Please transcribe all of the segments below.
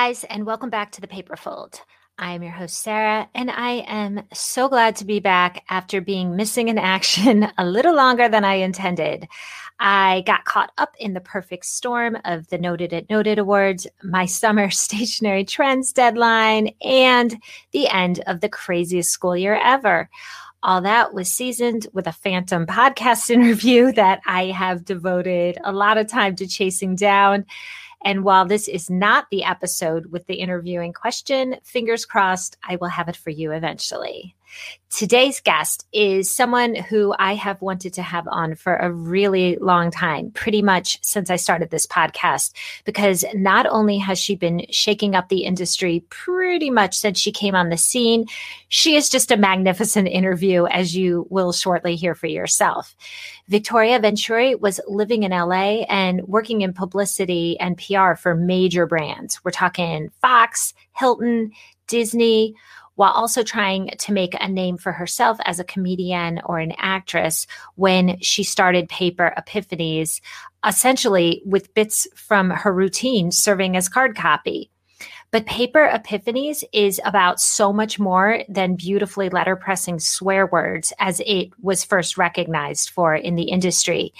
guys, and welcome back to the Paperfold. I am your host, Sarah, and I am so glad to be back after being missing in action a little longer than I intended. I got caught up in the perfect storm of the Noted at Noted Awards, my summer stationery trends deadline, and the end of the craziest school year ever. All that was seasoned with a phantom podcast interview that I have devoted a lot of time to chasing down. And while this is not the episode with the interviewing question, fingers crossed, I will have it for you eventually. Today's guest is someone who I have wanted to have on for a really long time, pretty much since I started this podcast, because not only has she been shaking up the industry pretty much since she came on the scene, she is just a magnificent interview, as you will shortly hear for yourself. Victoria Venturi was living in LA and working in publicity and PR for major brands. We're talking Fox, Hilton, Disney while also trying to make a name for herself as a comedian or an actress when she started Paper Epiphanies, essentially with bits from her routine serving as card copy. But Paper Epiphanies is about so much more than beautifully letterpressing swear words as it was first recognized for in the industry.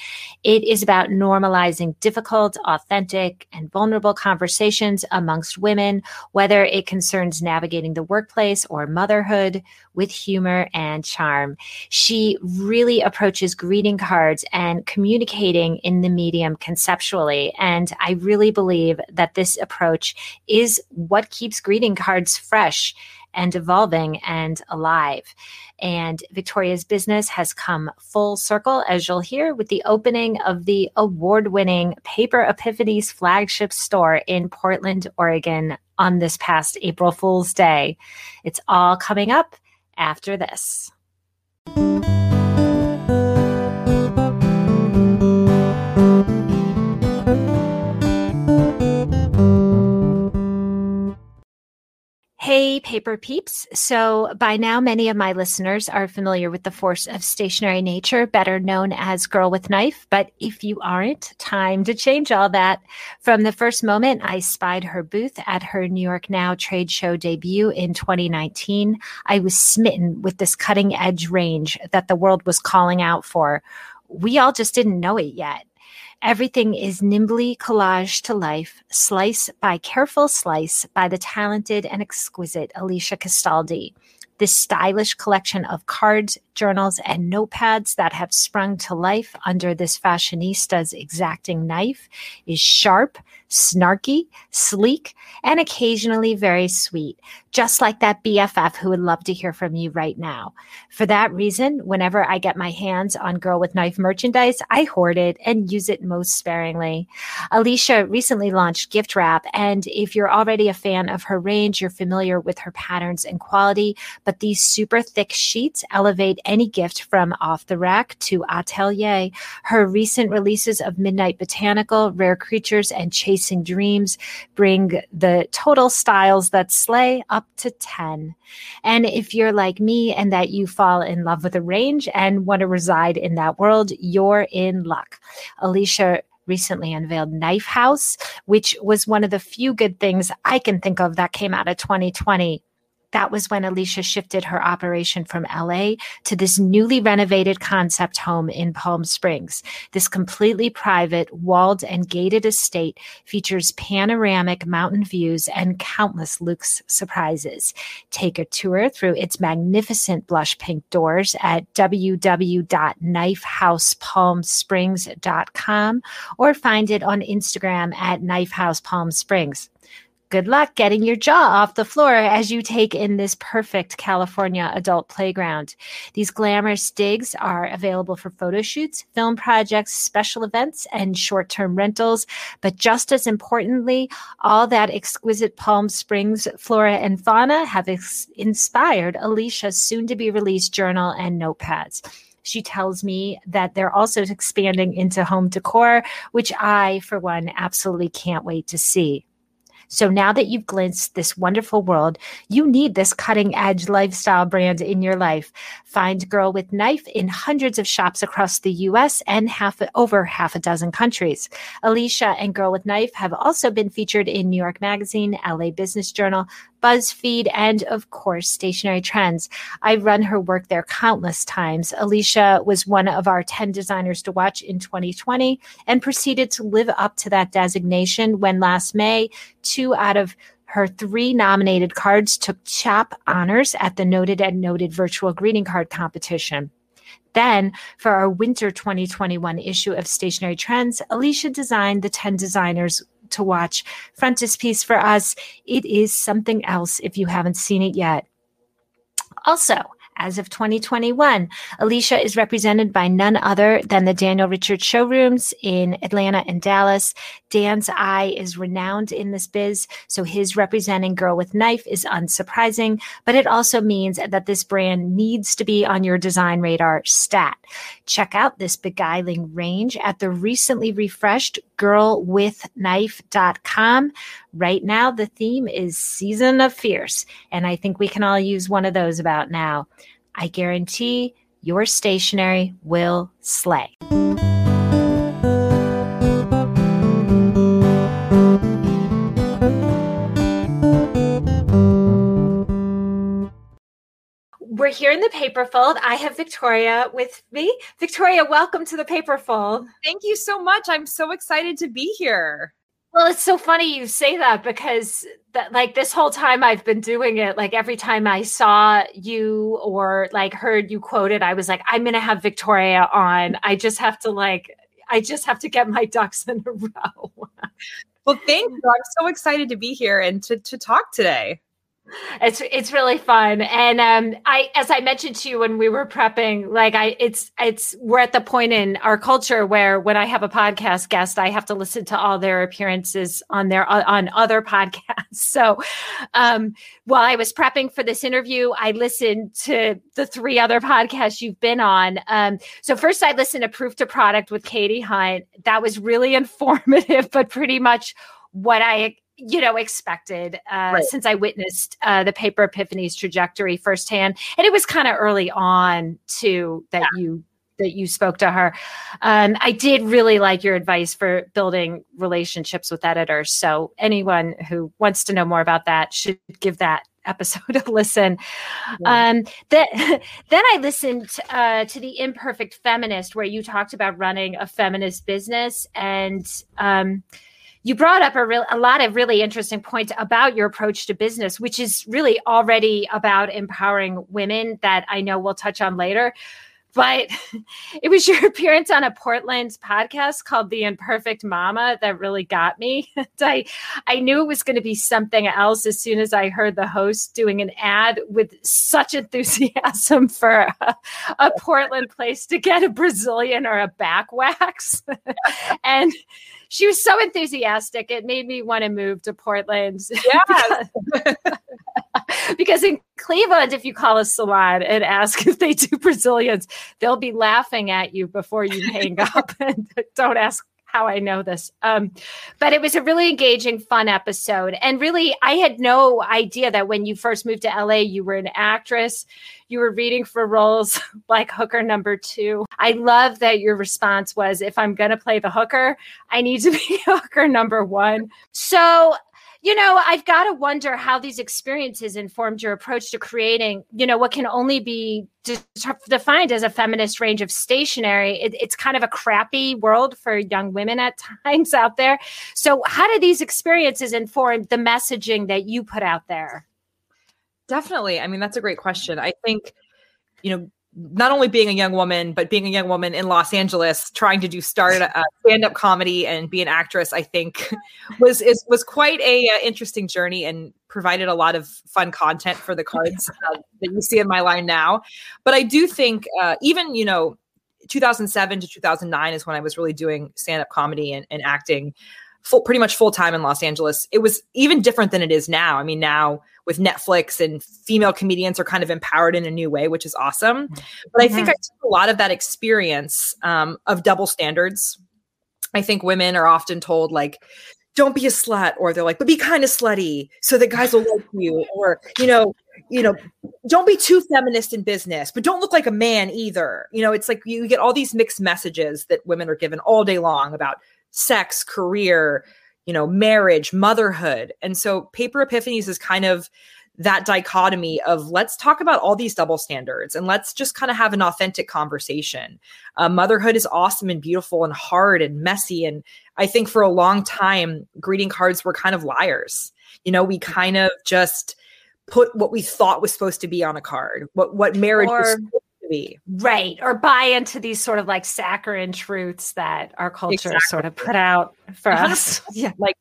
It is about normalizing difficult, authentic, and vulnerable conversations amongst women, whether it concerns navigating the workplace or motherhood with humor and charm. She really approaches greeting cards and communicating in the medium conceptually. And I really believe that this approach is what keeps greeting cards fresh and evolving and alive. And Victoria's business has come full circle, as you'll hear, with the opening of the award winning Paper Epiphanies flagship store in Portland, Oregon on this past April Fool's Day. It's all coming up after this. Hey, paper peeps. So, by now, many of my listeners are familiar with the force of stationery nature, better known as Girl with Knife. But if you aren't, time to change all that. From the first moment I spied her booth at her New York Now trade show debut in 2019, I was smitten with this cutting edge range that the world was calling out for. We all just didn't know it yet. Everything is nimbly collaged to life, slice by careful slice by the talented and exquisite Alicia Castaldi. This stylish collection of cards, journals, and notepads that have sprung to life under this fashionista's exacting knife is sharp, snarky, sleek, and occasionally very sweet, just like that BFF who would love to hear from you right now. For that reason, whenever I get my hands on Girl with Knife merchandise, I hoard it and use it most sparingly. Alicia recently launched Gift Wrap, and if you're already a fan of her range, you're familiar with her patterns and quality, but these super thick sheets elevate any gift from off the rack to atelier. Her recent releases of Midnight Botanical, Rare Creatures, and Chasing Dreams bring the total styles that slay up to 10. And if you're like me and that you fall in love with a range and want to reside in that world, you're in luck. Alicia recently unveiled Knife House, which was one of the few good things I can think of that came out of 2020 that was when Alicia shifted her operation from LA to this newly renovated concept home in Palm Springs. This completely private, walled and gated estate features panoramic mountain views and countless luxe surprises. Take a tour through its magnificent blush pink doors at www.knifehousepalmsprings.com or find it on Instagram at Knifehouse Palm Springs good luck getting your jaw off the floor as you take in this perfect California adult playground. These glamorous digs are available for photo shoots, film projects, special events, and short term rentals. But just as importantly, all that exquisite Palm Springs flora and fauna have ex- inspired Alicia's soon to be released journal and notepads. She tells me that they're also expanding into home decor, which I, for one, absolutely can't wait to see. So now that you've glimpsed this wonderful world, you need this cutting edge lifestyle brand in your life. Find Girl with Knife in hundreds of shops across the US and half over half a dozen countries. Alicia and Girl with Knife have also been featured in New York Magazine, LA Business Journal, BuzzFeed, and of course, Stationery Trends. I've run her work there countless times. Alicia was one of our 10 designers to watch in 2020 and proceeded to live up to that designation when last May, two out of her three nominated cards took CHAP honors at the Noted and Noted virtual greeting card competition. Then, for our winter 2021 issue of Stationery Trends, Alicia designed the 10 designers to watch frontispiece for us. It is something else if you haven't seen it yet. Also, as of 2021. Alicia is represented by none other than the Daniel Richards showrooms in Atlanta and Dallas. Dan's eye is renowned in this biz, so his representing Girl with Knife is unsurprising, but it also means that this brand needs to be on your design radar stat. Check out this beguiling range at the recently refreshed girlwithknife.com. Right now, the theme is Season of Fierce, and I think we can all use one of those about now. I guarantee your stationery will slay. We're here in the paper fold. I have Victoria with me. Victoria, welcome to the paper fold. Thank you so much. I'm so excited to be here. Well, it's so funny you say that because that like this whole time I've been doing it, like every time I saw you or like heard you quoted, I was like, I'm gonna have Victoria on. I just have to like I just have to get my ducks in a row. well, thank you. I'm so excited to be here and to to talk today it's it's really fun. And um i as i mentioned to you when we were prepping like i it's it's we're at the point in our culture where when i have a podcast guest i have to listen to all their appearances on their on other podcasts. So um while i was prepping for this interview i listened to the three other podcasts you've been on. Um so first i listened to proof to product with katie hunt. That was really informative but pretty much what i you know expected uh, right. since I witnessed uh, the paper epiphany's trajectory firsthand, and it was kind of early on too that yeah. you that you spoke to her. Um, I did really like your advice for building relationships with editors. So anyone who wants to know more about that should give that episode a listen. Yeah. Um, that, then I listened uh, to the Imperfect Feminist, where you talked about running a feminist business and. Um, you brought up a, real, a lot of really interesting points about your approach to business, which is really already about empowering women that I know we'll touch on later. But it was your appearance on a Portland podcast called The Imperfect Mama that really got me. I, I knew it was going to be something else as soon as I heard the host doing an ad with such enthusiasm for a, a Portland place to get a Brazilian or a back wax. and she was so enthusiastic. It made me want to move to Portland. Yeah. because, because in Cleveland, if you call a salon and ask if they do Brazilians, they'll be laughing at you before you hang up. and don't ask how I know this. Um, but it was a really engaging, fun episode. And really, I had no idea that when you first moved to LA, you were an actress. You were reading for roles like hooker number two. I love that your response was if I'm going to play the hooker, I need to be hooker number one. So you know, I've got to wonder how these experiences informed your approach to creating, you know, what can only be de- defined as a feminist range of stationery. It, it's kind of a crappy world for young women at times out there. So, how do these experiences inform the messaging that you put out there? Definitely. I mean, that's a great question. I think, you know, not only being a young woman, but being a young woman in Los Angeles, trying to do start uh, stand up comedy and be an actress, I think was is, was quite a uh, interesting journey and provided a lot of fun content for the cards uh, that you see in my line now. But I do think uh, even you know 2007 to 2009 is when I was really doing stand up comedy and, and acting full, pretty much full time in Los Angeles. It was even different than it is now. I mean, now with Netflix and female comedians are kind of empowered in a new way, which is awesome. But I think. I took a lot of that experience um, of double standards. I think women are often told, like, don't be a slut or they're like but be kind of slutty so that guys will like you or you know you know don't be too feminist in business but don't look like a man either you know it's like you get all these mixed messages that women are given all day long about sex career you know marriage motherhood and so paper epiphanies is kind of that dichotomy of let's talk about all these double standards and let's just kind of have an authentic conversation. Uh, motherhood is awesome and beautiful and hard and messy. And I think for a long time, greeting cards were kind of liars. You know, we kind of just put what we thought was supposed to be on a card, what what marriage or, was be. Right. Or buy into these sort of like saccharine truths that our culture exactly. sort of put out for us. yeah. Like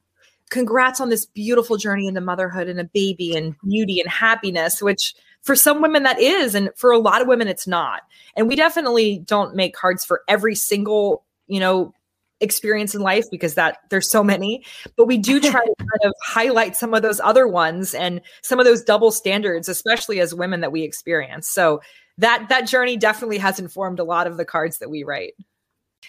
congrats on this beautiful journey into motherhood and a baby and beauty and happiness, which for some women that is, and for a lot of women it's not. And we definitely don't make cards for every single, you know, experience in life because that there's so many but we do try to kind of highlight some of those other ones and some of those double standards especially as women that we experience so that that journey definitely has informed a lot of the cards that we write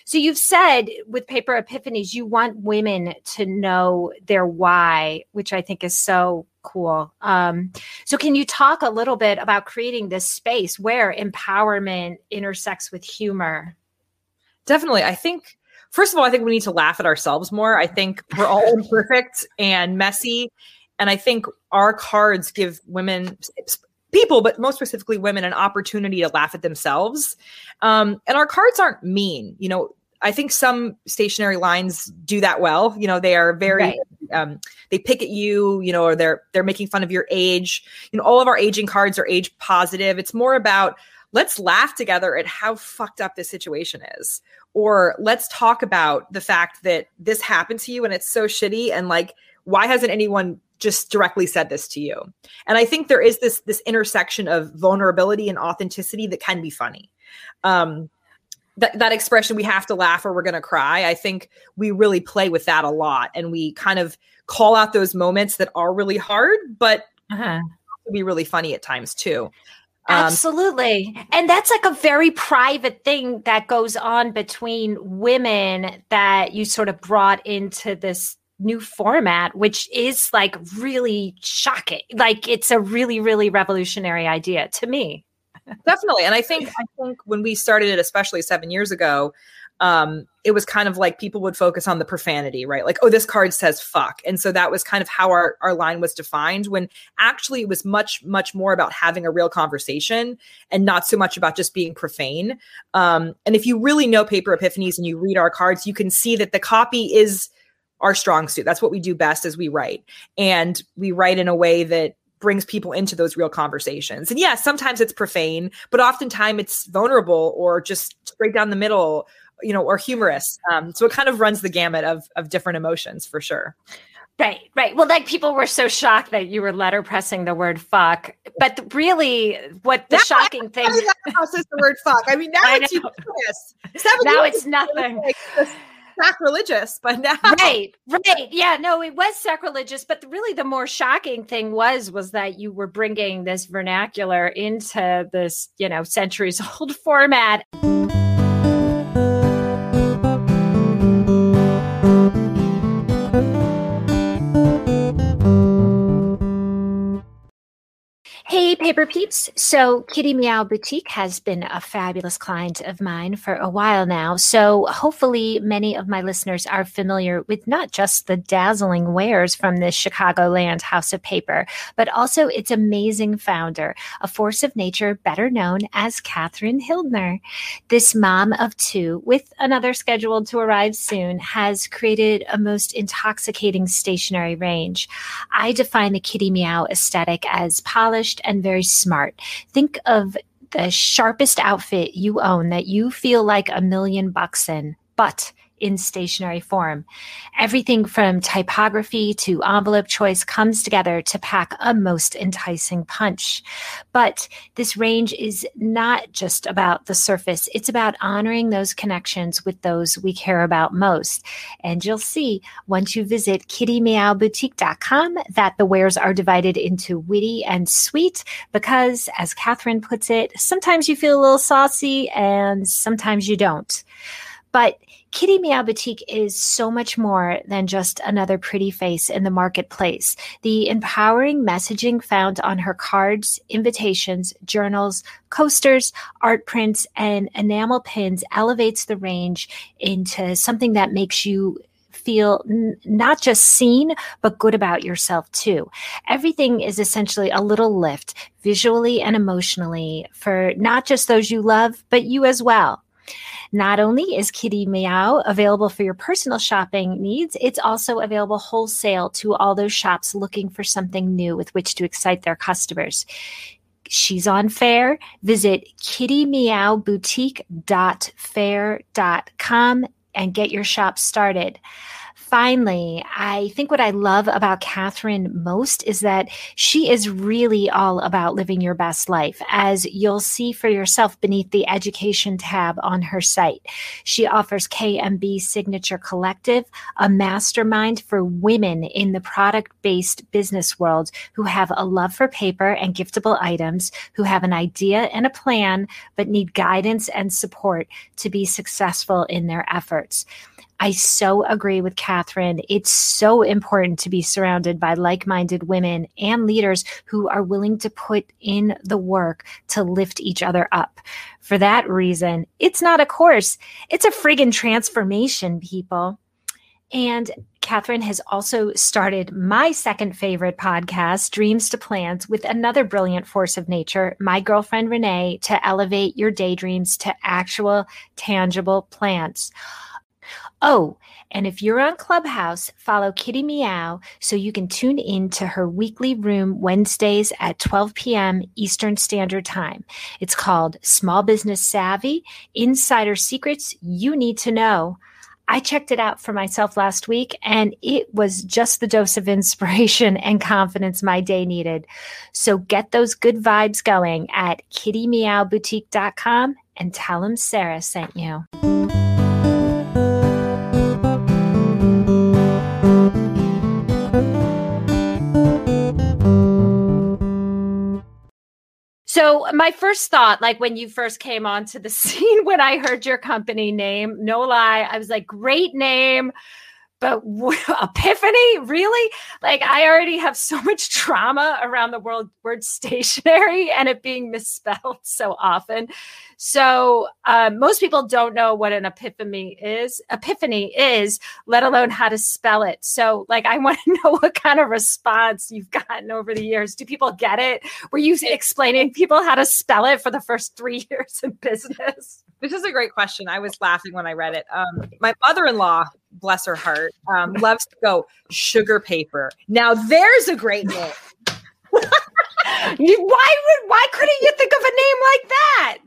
so you've said with Paper Epiphanies, you want women to know their why, which I think is so cool. Um, so can you talk a little bit about creating this space where empowerment intersects with humor? Definitely. I think first of all, I think we need to laugh at ourselves more. I think we're all imperfect and messy. And I think our cards give women people, but most specifically women, an opportunity to laugh at themselves. Um, and our cards aren't mean. You know, I think some stationery lines do that well. You know, they are very right. um, they pick at you, you know, or they're they're making fun of your age. You know, all of our aging cards are age positive. It's more about let's laugh together at how fucked up this situation is. Or let's talk about the fact that this happened to you and it's so shitty and like why hasn't anyone just directly said this to you and i think there is this this intersection of vulnerability and authenticity that can be funny um that, that expression we have to laugh or we're going to cry i think we really play with that a lot and we kind of call out those moments that are really hard but uh-huh. be really funny at times too um, Absolutely. And that's like a very private thing that goes on between women that you sort of brought into this new format, which is like really shocking. Like it's a really, really revolutionary idea to me. Definitely. And I think I think when we started it, especially seven years ago, um, it was kind of like people would focus on the profanity, right? Like, oh, this card says fuck. And so that was kind of how our, our line was defined when actually it was much, much more about having a real conversation and not so much about just being profane. Um, and if you really know Paper Epiphanies and you read our cards, you can see that the copy is our strong suit. That's what we do best as we write. And we write in a way that brings people into those real conversations. And yeah, sometimes it's profane, but oftentimes it's vulnerable or just straight down the middle, you know, or humorous. Um, so it kind of runs the gamut of of different emotions for sure. Right, right. Well, like people were so shocked that you were letterpressing the word fuck, but really, what the shocking thing is the word fuck. I mean, now it's Now it's nothing. Like, sacrilegious, but now right, right, yeah, no, it was sacrilegious. But really, the more shocking thing was was that you were bringing this vernacular into this, you know, centuries old format. Paper Peeps. So, Kitty Meow Boutique has been a fabulous client of mine for a while now. So, hopefully, many of my listeners are familiar with not just the dazzling wares from this Chicagoland House of Paper, but also its amazing founder, a force of nature better known as Catherine Hildner. This mom of two, with another scheduled to arrive soon, has created a most intoxicating stationery range. I define the Kitty Meow aesthetic as polished and very smart. Think of the sharpest outfit you own that you feel like a million bucks in, but in stationery form. Everything from typography to envelope choice comes together to pack a most enticing punch. But this range is not just about the surface, it's about honoring those connections with those we care about most. And you'll see once you visit kittymeowboutique.com that the wares are divided into witty and sweet because, as Catherine puts it, sometimes you feel a little saucy and sometimes you don't. But Kitty Meow Boutique is so much more than just another pretty face in the marketplace. The empowering messaging found on her cards, invitations, journals, coasters, art prints, and enamel pins elevates the range into something that makes you feel n- not just seen, but good about yourself too. Everything is essentially a little lift visually and emotionally for not just those you love, but you as well. Not only is Kitty Meow available for your personal shopping needs, it's also available wholesale to all those shops looking for something new with which to excite their customers. She's on Faire. Visit kittymeowboutique.faire.com and get your shop started finally, I think what I love about Catherine most is that she is really all about living your best life, as you'll see for yourself beneath the education tab on her site. She offers KMB Signature Collective, a mastermind for women in the product based business world who have a love for paper and giftable items, who have an idea and a plan, but need guidance and support to be successful in their efforts. I so agree with Catherine. It's so important to be surrounded by like minded women and leaders who are willing to put in the work to lift each other up. For that reason, it's not a course, it's a friggin' transformation, people. And Catherine has also started my second favorite podcast, Dreams to Plans, with another brilliant force of nature, my girlfriend Renee, to elevate your daydreams to actual, tangible plants. Oh, and if you're on Clubhouse, follow Kitty Meow so you can tune in to her weekly room Wednesdays at 12 p.m. Eastern Standard Time. It's called Small Business Savvy Insider Secrets You Need to Know. I checked it out for myself last week and it was just the dose of inspiration and confidence my day needed. So get those good vibes going at kittymeowboutique.com and tell them Sarah sent you. So uh, my first thought, like when you first came onto the scene, when I heard your company name, no lie, I was like, great name but epiphany? Really? Like i already have so much trauma around the world word stationery and it being misspelled so often. So uh, most people don't know what an epiphany is. Epiphany is let alone how to spell it. So like i want to know what kind of response you've gotten over the years. Do people get it? Were you explaining people how to spell it for the first three years in business? This is a great question. I was laughing when I read it. Um, my mother-in-law, bless her heart, um, loves to go sugar paper. Now there's a great name. why would why couldn't you think of a name like that?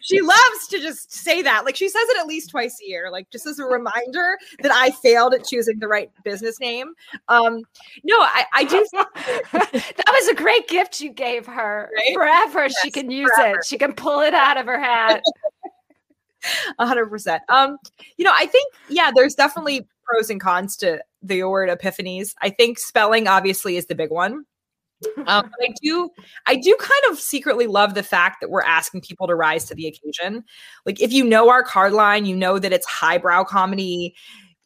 she loves to just say that. Like she says it at least twice a year, like just as a reminder that I failed at choosing the right business name. Um, no, I, I do. that was a great gift you gave her. Right? Forever, yes, she can use forever. it. She can pull it out of her hat. hundred percent. Um, you know, I think yeah, there's definitely pros and cons to the word epiphanies. I think spelling obviously is the big one. Um, I do, I do kind of secretly love the fact that we're asking people to rise to the occasion. Like, if you know our card line, you know that it's highbrow comedy.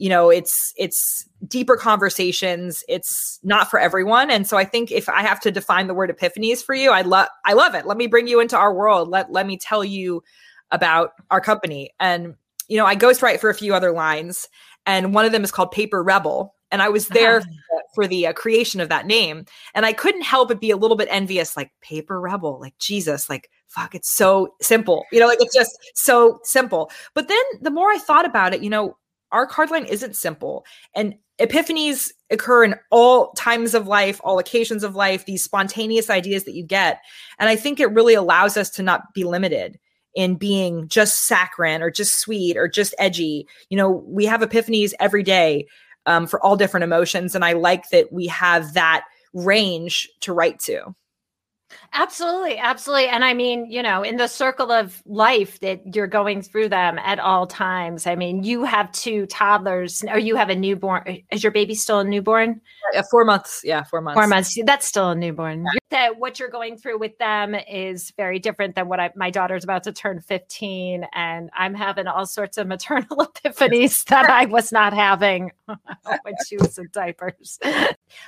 You know, it's it's deeper conversations. It's not for everyone, and so I think if I have to define the word epiphanies for you, I love I love it. Let me bring you into our world. Let let me tell you about our company. And, you know, I ghostwrite for a few other lines, and one of them is called Paper Rebel. And I was there uh-huh. for the uh, creation of that name. And I couldn't help but be a little bit envious, like Paper Rebel, like Jesus, like, fuck, it's so simple. You know, like it's just so simple. But then the more I thought about it, you know, our card line isn't simple. And epiphanies occur in all times of life, all occasions of life, these spontaneous ideas that you get. And I think it really allows us to not be limited in being just saccharine or just sweet or just edgy. You know, we have epiphanies every day um, for all different emotions. And I like that we have that range to write to. Absolutely, absolutely. And I mean, you know, in the circle of life that you're going through them at all times. I mean, you have two toddlers, or you have a newborn. Is your baby still a newborn? Yeah, four months. Yeah, four months. Four months. That's still a newborn. Yeah. That what you're going through with them is very different than what I, my daughter's about to turn 15, and I'm having all sorts of maternal epiphanies that I was not having when she was in diapers.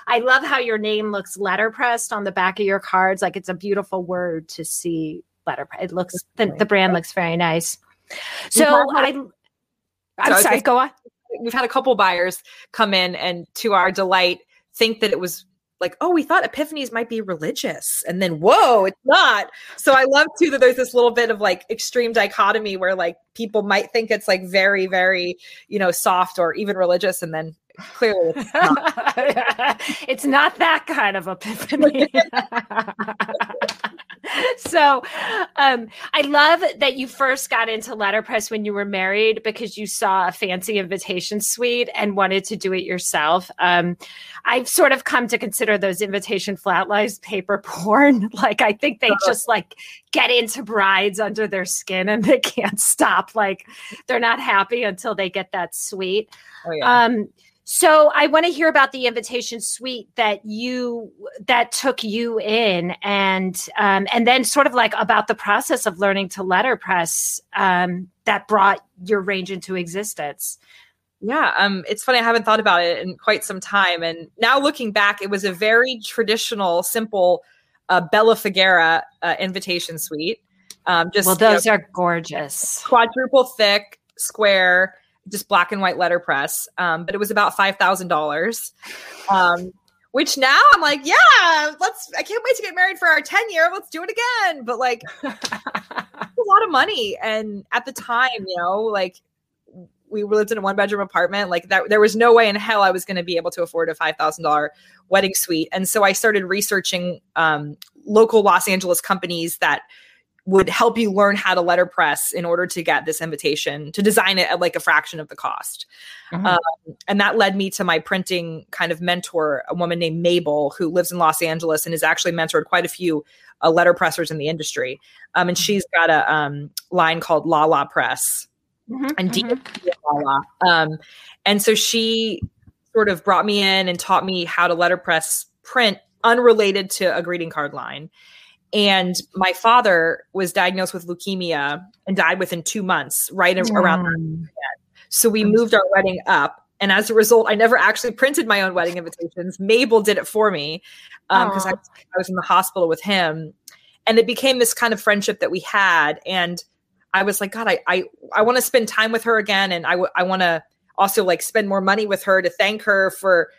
I love how your name looks letterpressed on the back of your cards. Like it's a beautiful word to see letterpress. It looks the, the brand looks very nice. So I, I'm sorry. Go on. We've had a couple buyers come in and, to our delight, think that it was like, oh, we thought epiphanies might be religious. And then, whoa, it's not. So I love too that there's this little bit of like extreme dichotomy where like people might think it's like very, very, you know, soft or even religious. And then clearly it's not, it's not that kind of epiphany. so um, I love that you first got into letterpress when you were married because you saw a fancy invitation suite and wanted to do it yourself. Um, I've sort of come to consider those invitation flatlies paper porn. Like I think they just like get into brides under their skin and they can't stop. Like they're not happy until they get that suite. Oh, yeah. Um, so I want to hear about the invitation suite that you that took you in, and um, and then sort of like about the process of learning to letterpress um, that brought your range into existence. Yeah, um, it's funny. I haven't thought about it in quite some time, and now looking back, it was a very traditional, simple uh, Bella Figura uh, invitation suite. Um, just well, those you know, are gorgeous, quadruple thick, square just black and white letterpress. Um, but it was about five thousand dollars. Um, which now I'm like, yeah, let's. I can't wait to get married for our ten year. Let's do it again. But like, a lot of money, and at the time, you know, like we lived in a one bedroom apartment. Like that, there was no way in hell I was going to be able to afford a five thousand dollar wedding suite. And so I started researching um, local Los Angeles companies that would help you learn how to letterpress in order to get this invitation to design it at like a fraction of the cost. Mm-hmm. Um, and that led me to my printing kind of mentor, a woman named Mabel, who lives in Los Angeles and has actually mentored quite a few uh, letterpressers in the industry. Um, and she's got a um, line called La La Press mm-hmm. and mm-hmm. Lala. Um, and so she sort of brought me in and taught me how to letterpress print unrelated to a greeting card line. And my father was diagnosed with leukemia and died within two months, right mm. around that. So we moved our wedding up. And as a result, I never actually printed my own wedding invitations. Mabel did it for me because um, I, I, was in the hospital with him. And it became this kind of friendship that we had. And I was like, God, I I, I want to spend time with her again. And I, w- I want to also like spend more money with her to thank her for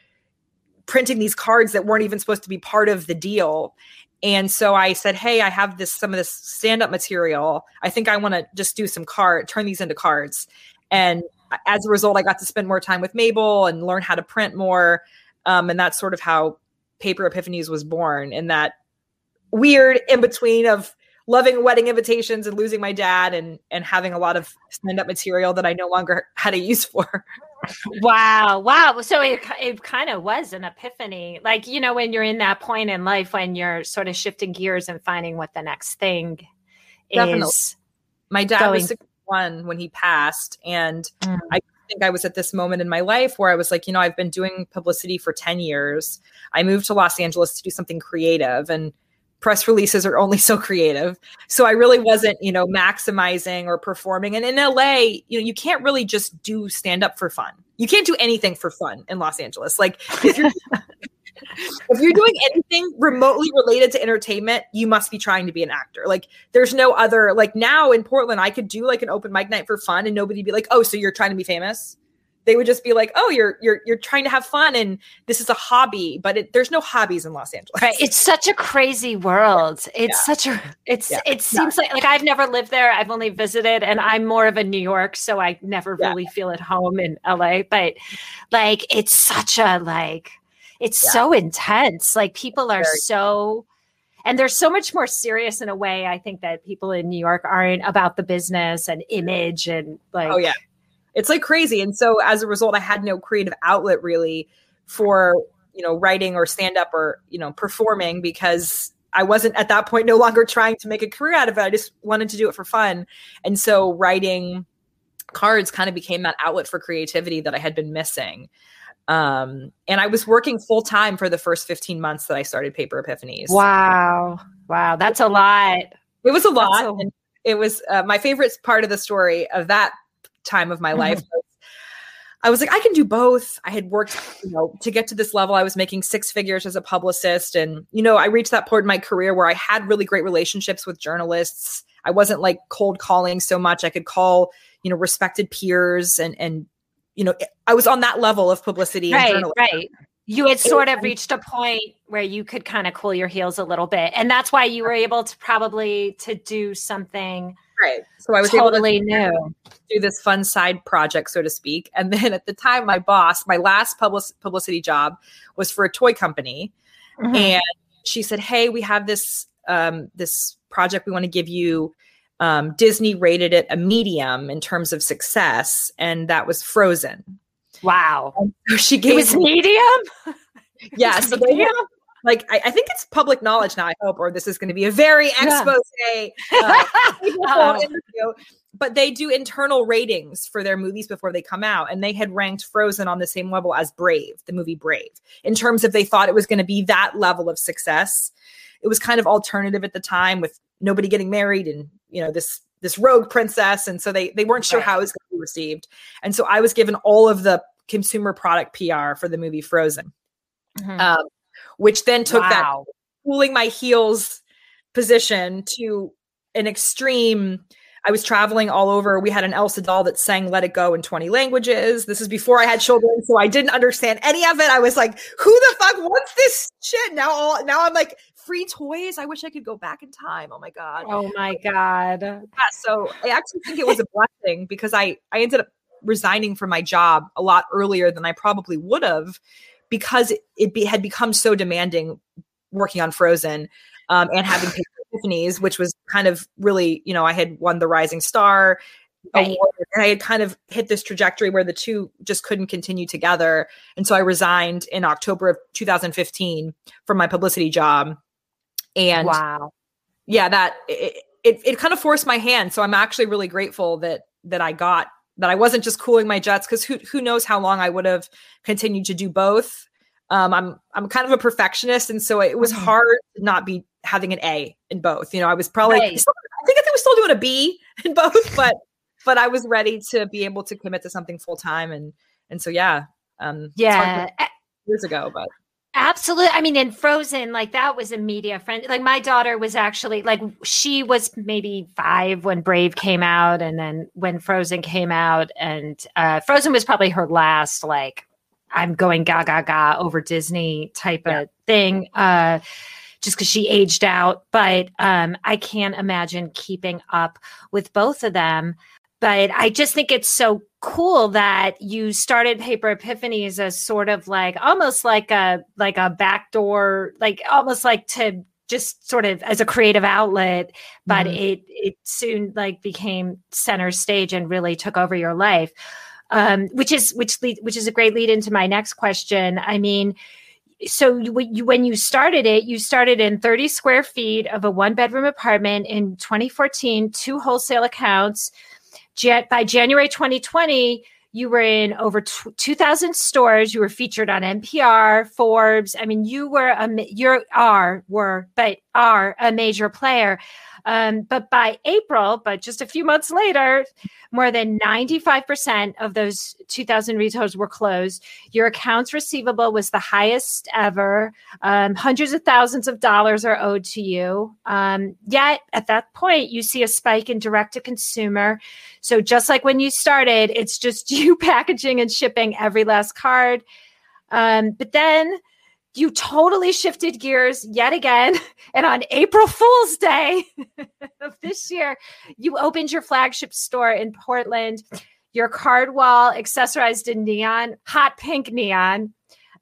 printing these cards that weren't even supposed to be part of the deal. And so I said, Hey, I have this some of this stand up material. I think I want to just do some card, turn these into cards. And as a result, I got to spend more time with Mabel and learn how to print more. Um, and that's sort of how Paper Epiphanies was born in that weird in between of loving wedding invitations and losing my dad and and having a lot of stand up material that I no longer had a use for. Wow wow so it, it kind of was an epiphany like you know when you're in that point in life when you're sort of shifting gears and finding what the next thing Definitely. is my dad going- was 61 when he passed and mm. i think i was at this moment in my life where i was like you know i've been doing publicity for 10 years i moved to los angeles to do something creative and press releases are only so creative. So I really wasn't, you know, maximizing or performing. And in LA, you know, you can't really just do stand up for fun. You can't do anything for fun in Los Angeles. Like if you're if you're doing anything remotely related to entertainment, you must be trying to be an actor. Like there's no other like now in Portland, I could do like an open mic night for fun and nobody be like, "Oh, so you're trying to be famous?" They would just be like, "Oh, you're you're you're trying to have fun, and this is a hobby." But it, there's no hobbies in Los Angeles. Right. It's such a crazy world. It's yeah. such a. It's yeah. it seems yeah. like like I've never lived there. I've only visited, and I'm more of a New York, so I never really feel at home in LA. But like, it's such a like, it's so intense. Like people are Very so and they're so much more serious in a way i think that people in new york aren't about the business and image and oh, like oh yeah it's like crazy. And so as a result, I had no creative outlet really for, you know, writing or stand up or, you know, performing because I wasn't at that point no longer trying to make a career out of it. I just wanted to do it for fun. And so writing cards kind of became that outlet for creativity that I had been missing. Um, and I was working full time for the first 15 months that I started Paper Epiphanies. Wow. Wow. That's a lot. It was a lot. A- it was uh, my favorite part of the story of that time of my life. I was like, I can do both. I had worked, you know, to get to this level. I was making six figures as a publicist. And, you know, I reached that point in my career where I had really great relationships with journalists. I wasn't like cold calling so much. I could call, you know, respected peers and, and, you know, I was on that level of publicity. Right. Right. You had sort of reached a point where you could kind of cool your heels a little bit. And that's why you were able to probably to do something right. So I was totally able to new. do this fun side project, so to speak. And then at the time, my boss, my last public, publicity job was for a toy company, mm-hmm. and she said, "Hey, we have this um, this project we want to give you." Um, Disney rated it a medium in terms of success, and that was Frozen. Wow, so she gave it was medium. Yeah, so medium? Like I, I, think it's public knowledge now. I hope, or this is going to be a very expose yeah. uh, interview. But they do internal ratings for their movies before they come out, and they had ranked Frozen on the same level as Brave, the movie Brave, in terms of they thought it was going to be that level of success. It was kind of alternative at the time with nobody getting married and you know this this rogue princess, and so they they weren't sure how it was going to be received. And so I was given all of the consumer product PR for the movie Frozen. Mm-hmm. Um, which then took wow. that cooling my heels position to an extreme. I was traveling all over. We had an Elsa doll that sang Let It Go in 20 languages. This is before I had children, so I didn't understand any of it. I was like, who the fuck wants this shit? Now all now I'm like, free toys. I wish I could go back in time. Oh my God. Oh my God. Yeah, so I actually think it was a blessing because I I ended up resigning from my job a lot earlier than I probably would have because it be, had become so demanding working on Frozen um, and having epiphanies, which was kind of really, you know, I had won the Rising Star right. award, and I had kind of hit this trajectory where the two just couldn't continue together, and so I resigned in October of 2015 from my publicity job. And wow, yeah, that it, it, it kind of forced my hand. So I'm actually really grateful that that I got that I wasn't just cooling my jets because who who knows how long I would have continued to do both. Um, I'm I'm kind of a perfectionist, and so it was mm-hmm. hard to not be having an A in both. You know, I was probably right. still, I think I was still doing a B in both, but but I was ready to be able to commit to something full time, and and so yeah, um, yeah, years ago, but Absolutely. I mean, in Frozen, like that was a media friend. Like my daughter was actually like she was maybe five when Brave came out, and then when Frozen came out, and uh, Frozen was probably her last like I'm going ga ga ga over Disney type yeah. of thing. Uh, just because she aged out, but um, I can't imagine keeping up with both of them but I just think it's so cool that you started Paper Epiphanies as sort of like almost like a like a backdoor, like almost like to just sort of as a creative outlet, but mm-hmm. it it soon like became center stage and really took over your life. Um, which is which lead, which is a great lead into my next question. I mean, so you, you, when you started it, you started in 30 square feet of a one bedroom apartment in 2014, two wholesale accounts by January 2020, you were in over 2000 stores. You were featured on npr forbes. I mean you were a you are were but are a major player um, but by April, but just a few months later, more than 95% of those 2,000 retailers were closed. Your accounts receivable was the highest ever. Um, hundreds of thousands of dollars are owed to you. Um, yet at that point, you see a spike in direct to consumer. So just like when you started, it's just you packaging and shipping every last card. Um, but then you totally shifted gears yet again. And on April Fool's Day of this year, you opened your flagship store in Portland, your card wall accessorized in neon, hot pink neon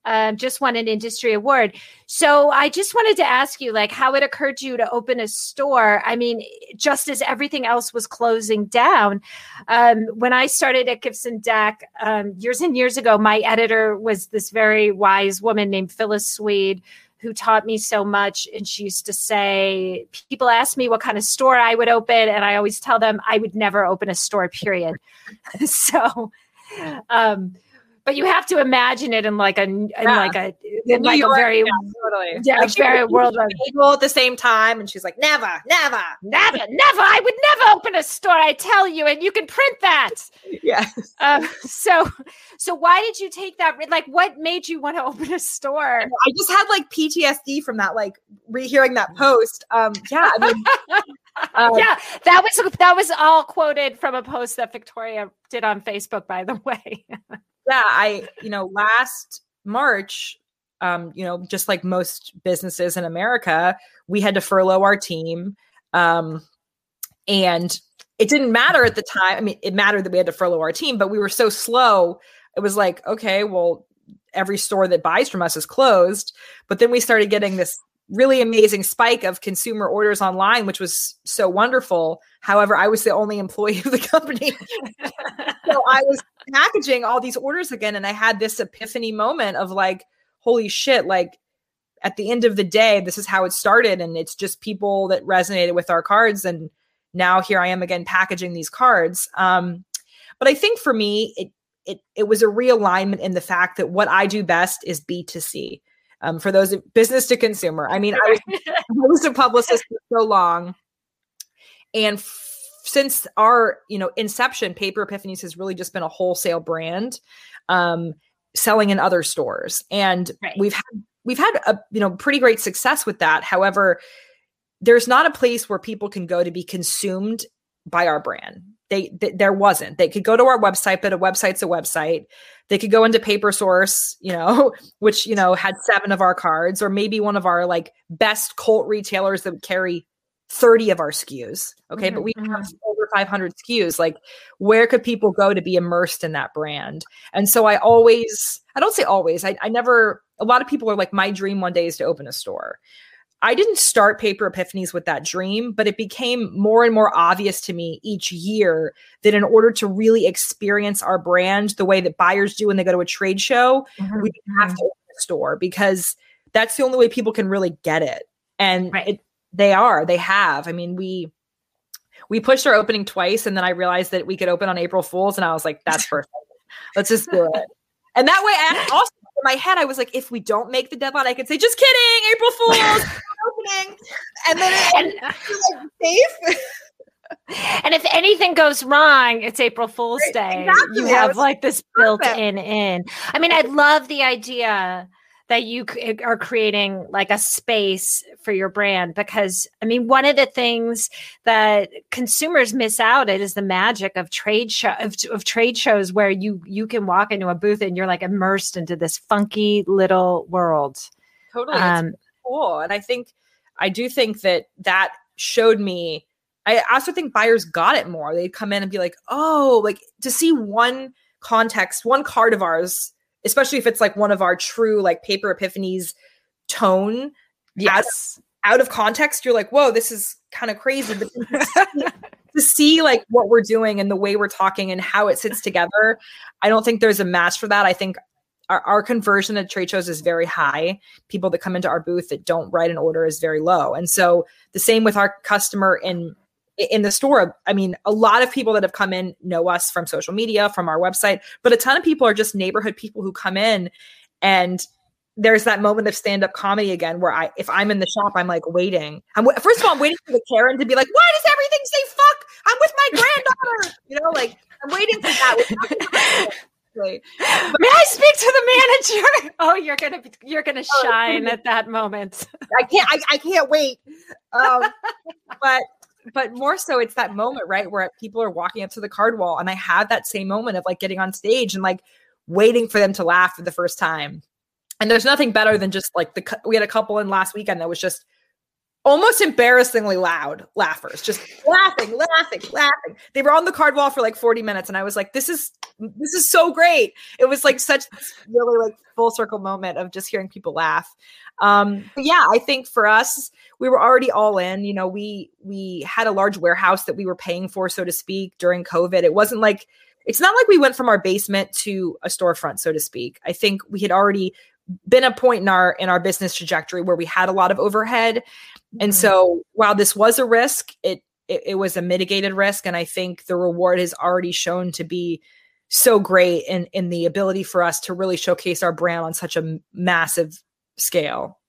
um, just won an industry award. So I just wanted to ask you, like, how it occurred to you to open a store. I mean, just as everything else was closing down, um, when I started at Gibson Deck um, years and years ago, my editor was this very wise woman named Phyllis Swede who taught me so much. And she used to say, people ask me what kind of store I would open, and I always tell them I would never open a store, period. so, um, but you have to imagine it in like a in yeah. like a in like York, a very yeah, totally. Yeah like very world at the same time and she's like never never never never. I would never open a store I tell you and you can print that. Yeah. Uh, so so why did you take that like what made you want to open a store? I just had like PTSD from that like rehearing that post. Um yeah I mean um, yeah, that was that was all quoted from a post that Victoria did on Facebook, by the way yeah, I, you know, last March, um, you know, just like most businesses in America, we had to furlough our team. Um, and it didn't matter at the time. I mean, it mattered that we had to furlough our team, but we were so slow. It was like, okay, well, every store that buys from us is closed. But then we started getting this really amazing spike of consumer orders online, which was so wonderful. However, I was the only employee of the company. so I was packaging all these orders again. And I had this epiphany moment of like, holy shit, like at the end of the day, this is how it started. And it's just people that resonated with our cards. And now here I am again packaging these cards. Um, but I think for me, it it it was a realignment in the fact that what I do best is B2C um, for those business to consumer. I mean, I was, I was a publicist for so long, and f- since our you know inception, Paper Epiphanies has really just been a wholesale brand, um, selling in other stores, and right. we've had we've had a you know pretty great success with that. However, there's not a place where people can go to be consumed by our brand. They, th- there wasn't. They could go to our website, but a website's a website. They could go into Paper Source, you know, which you know had seven of our cards, or maybe one of our like best cult retailers that would carry 30 of our SKUs. Okay. Mm-hmm, but we mm-hmm. have over 500 SKUs. Like, where could people go to be immersed in that brand? And so I always, I don't say always, I, I never, a lot of people are like, my dream one day is to open a store. I didn't start Paper Epiphanies with that dream, but it became more and more obvious to me each year that in order to really experience our brand the way that buyers do when they go to a trade show, mm-hmm. we have to mm-hmm. open a store because that's the only way people can really get it. And right. it, they are, they have. I mean, we we pushed our opening twice, and then I realized that we could open on April Fools, and I was like, that's perfect. Let's just do it. And that way, I also in my head, I was like, if we don't make the deadline, I could say, just kidding, April Fools opening, and then it's like, safe. and if anything goes wrong, it's April Fool's Day. Exactly. You have like this built in in. I mean, I love the idea that you are creating like a space for your brand because I mean, one of the things that consumers miss out at is the magic of trade show of, of trade shows where you you can walk into a booth and you're like immersed into this funky little world. Totally. Um, cool. And I think I do think that that showed me. I also think buyers got it more. They'd come in and be like, "Oh, like to see one context, one card of ours, especially if it's like one of our true like paper epiphanies tone." Yes. Out, out of context, you're like, "Whoa, this is kind of crazy." But to see like what we're doing and the way we're talking and how it sits together, I don't think there's a match for that. I think our, our conversion at trade shows is very high. People that come into our booth that don't write an order is very low. And so the same with our customer in in the store. I mean, a lot of people that have come in know us from social media, from our website, but a ton of people are just neighborhood people who come in and there's that moment of stand-up comedy again where I if I'm in the shop, I'm like waiting. I'm first of all, I'm waiting for the Karen to be like, why does everything say fuck? I'm with my granddaughter. you know, like I'm waiting for that. May I speak to the manager? Oh, you're gonna you're gonna oh, shine at that moment. I can't I, I can't wait. Um, but but more so it's that moment, right, where people are walking up to the card wall, and I have that same moment of like getting on stage and like waiting for them to laugh for the first time. And there's nothing better than just like the we had a couple in last weekend that was just almost embarrassingly loud laughers, just laughing, laughing, laughing. They were on the card wall for like 40 minutes, and I was like, this is this is so great. It was like such really like full circle moment of just hearing people laugh. Um, yeah, I think for us, we were already all in. You know, we we had a large warehouse that we were paying for, so to speak, during COVID. It wasn't like it's not like we went from our basement to a storefront, so to speak. I think we had already been a point in our in our business trajectory where we had a lot of overhead. Mm-hmm. And so while this was a risk, it, it it was a mitigated risk. And I think the reward has already shown to be so great in in the ability for us to really showcase our brand on such a massive scale.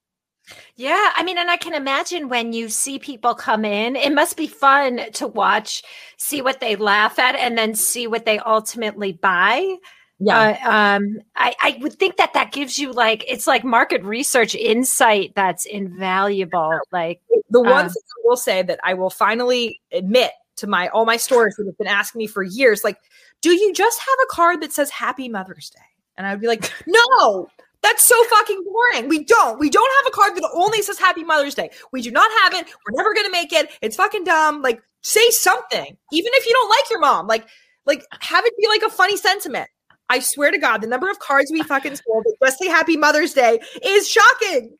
Yeah, I mean, and I can imagine when you see people come in, it must be fun to watch, see what they laugh at, and then see what they ultimately buy. Yeah. Uh, um, I, I would think that that gives you like, it's like market research insight that's invaluable. Like the one uh, thing I will say that I will finally admit to my, all my stores that have been asking me for years, like, do you just have a card that says happy Mother's Day? And I would be like, no, that's so fucking boring. We don't. We don't have a card that only says Happy Mother's Day. We do not have it. We're never gonna make it. It's fucking dumb. Like, say something, even if you don't like your mom. Like, like have it be like a funny sentiment. I swear to God, the number of cards we fucking sold that just say Happy Mother's Day is shocking.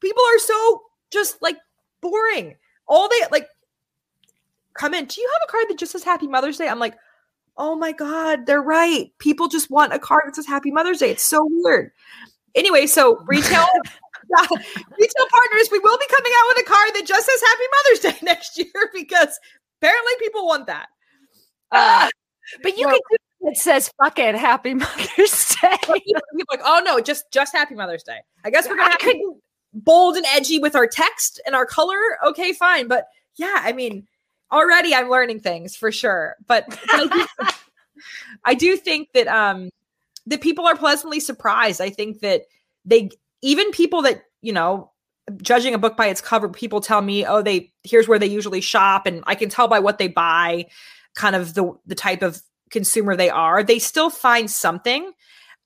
People are so just like boring. All they like come in. Do you have a card that just says Happy Mother's Day? I'm like, oh my God, they're right. People just want a card that says Happy Mother's Day. It's so weird. Anyway, so retail retail partners, we will be coming out with a card that just says Happy Mother's Day next year because apparently people want that. Uh, but you well, can it says "fuck it, Happy Mother's Day." People like, oh no, just just Happy Mother's Day. I guess we're gonna have to be bold and edgy with our text and our color. Okay, fine, but yeah, I mean, already I'm learning things for sure. But, but I, do, I do think that um that people are pleasantly surprised. I think that they even people that, you know, judging a book by its cover, people tell me, "Oh, they here's where they usually shop," and I can tell by what they buy, kind of the the type of consumer they are. They still find something,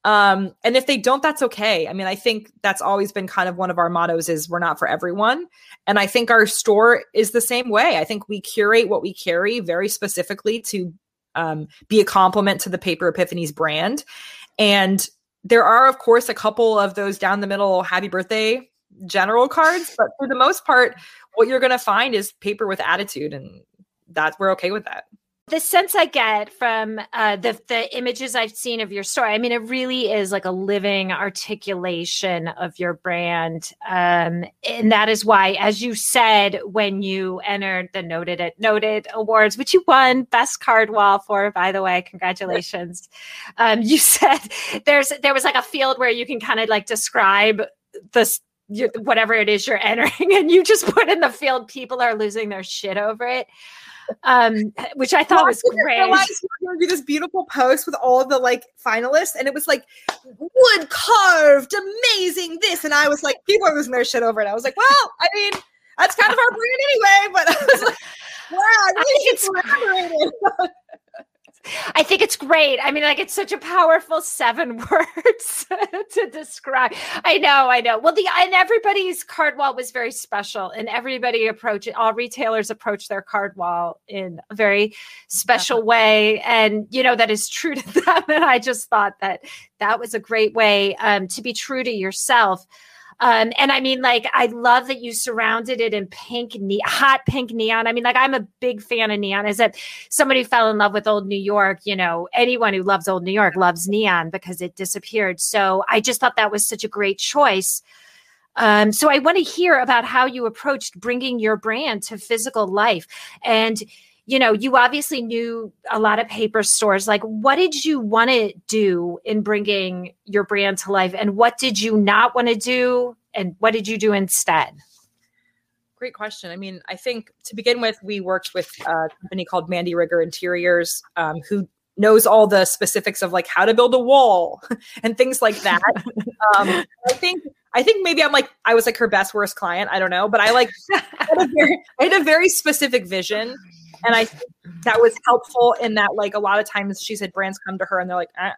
um, and if they don't, that's okay. I mean, I think that's always been kind of one of our mottos: is we're not for everyone, and I think our store is the same way. I think we curate what we carry very specifically to um, be a complement to the Paper Epiphanies brand, and there are, of course, a couple of those down the middle happy birthday general cards, but for the most part, what you're going to find is paper with attitude, and that we're okay with that. The sense I get from uh, the the images I've seen of your story, I mean, it really is like a living articulation of your brand, um, and that is why, as you said, when you entered the Noted at Noted Awards, which you won Best Card Wall for, by the way, congratulations. um, you said there's there was like a field where you can kind of like describe this whatever it is you're entering, and you just put in the field people are losing their shit over it um, which I thought well, was great. I realized we were going to do this beautiful post with all the like finalists, and it was like wood carved, amazing this, and I was like, people are losing their shit over it. I was like, well, I mean, that's kind of our brand anyway, but I was like, wow, I really I it's I think it's great. I mean, like it's such a powerful seven words to describe. I know, I know. Well, the and everybody's card wall was very special, and everybody approached all retailers approach their card wall in a very special way, and you know that is true to them. And I just thought that that was a great way um, to be true to yourself. Um, and I mean, like, I love that you surrounded it in pink, ne- hot pink neon. I mean, like, I'm a big fan of neon. Is that somebody fell in love with old New York? You know, anyone who loves old New York loves neon because it disappeared. So I just thought that was such a great choice. Um, so I want to hear about how you approached bringing your brand to physical life and you know, you obviously knew a lot of paper stores. Like, what did you want to do in bringing your brand to life? And what did you not want to do? And what did you do instead? Great question. I mean, I think to begin with, we worked with a company called Mandy Rigger Interiors, um, who knows all the specifics of like how to build a wall and things like that. um, I think I think maybe I'm like I was like her best worst client. I don't know, but I like I had a very, I had a very specific vision and I that was helpful in that like a lot of times she said brands come to her and they're like eh.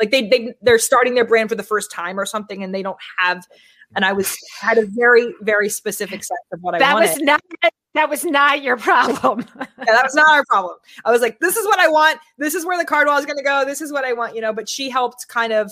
like they they they're starting their brand for the first time or something and they don't have and I was had a very very specific sense of what that I wanted. That was not that was not your problem. yeah, that was not our problem. I was like, this is what I want. This is where the card wall is going to go. This is what I want, you know. But she helped kind of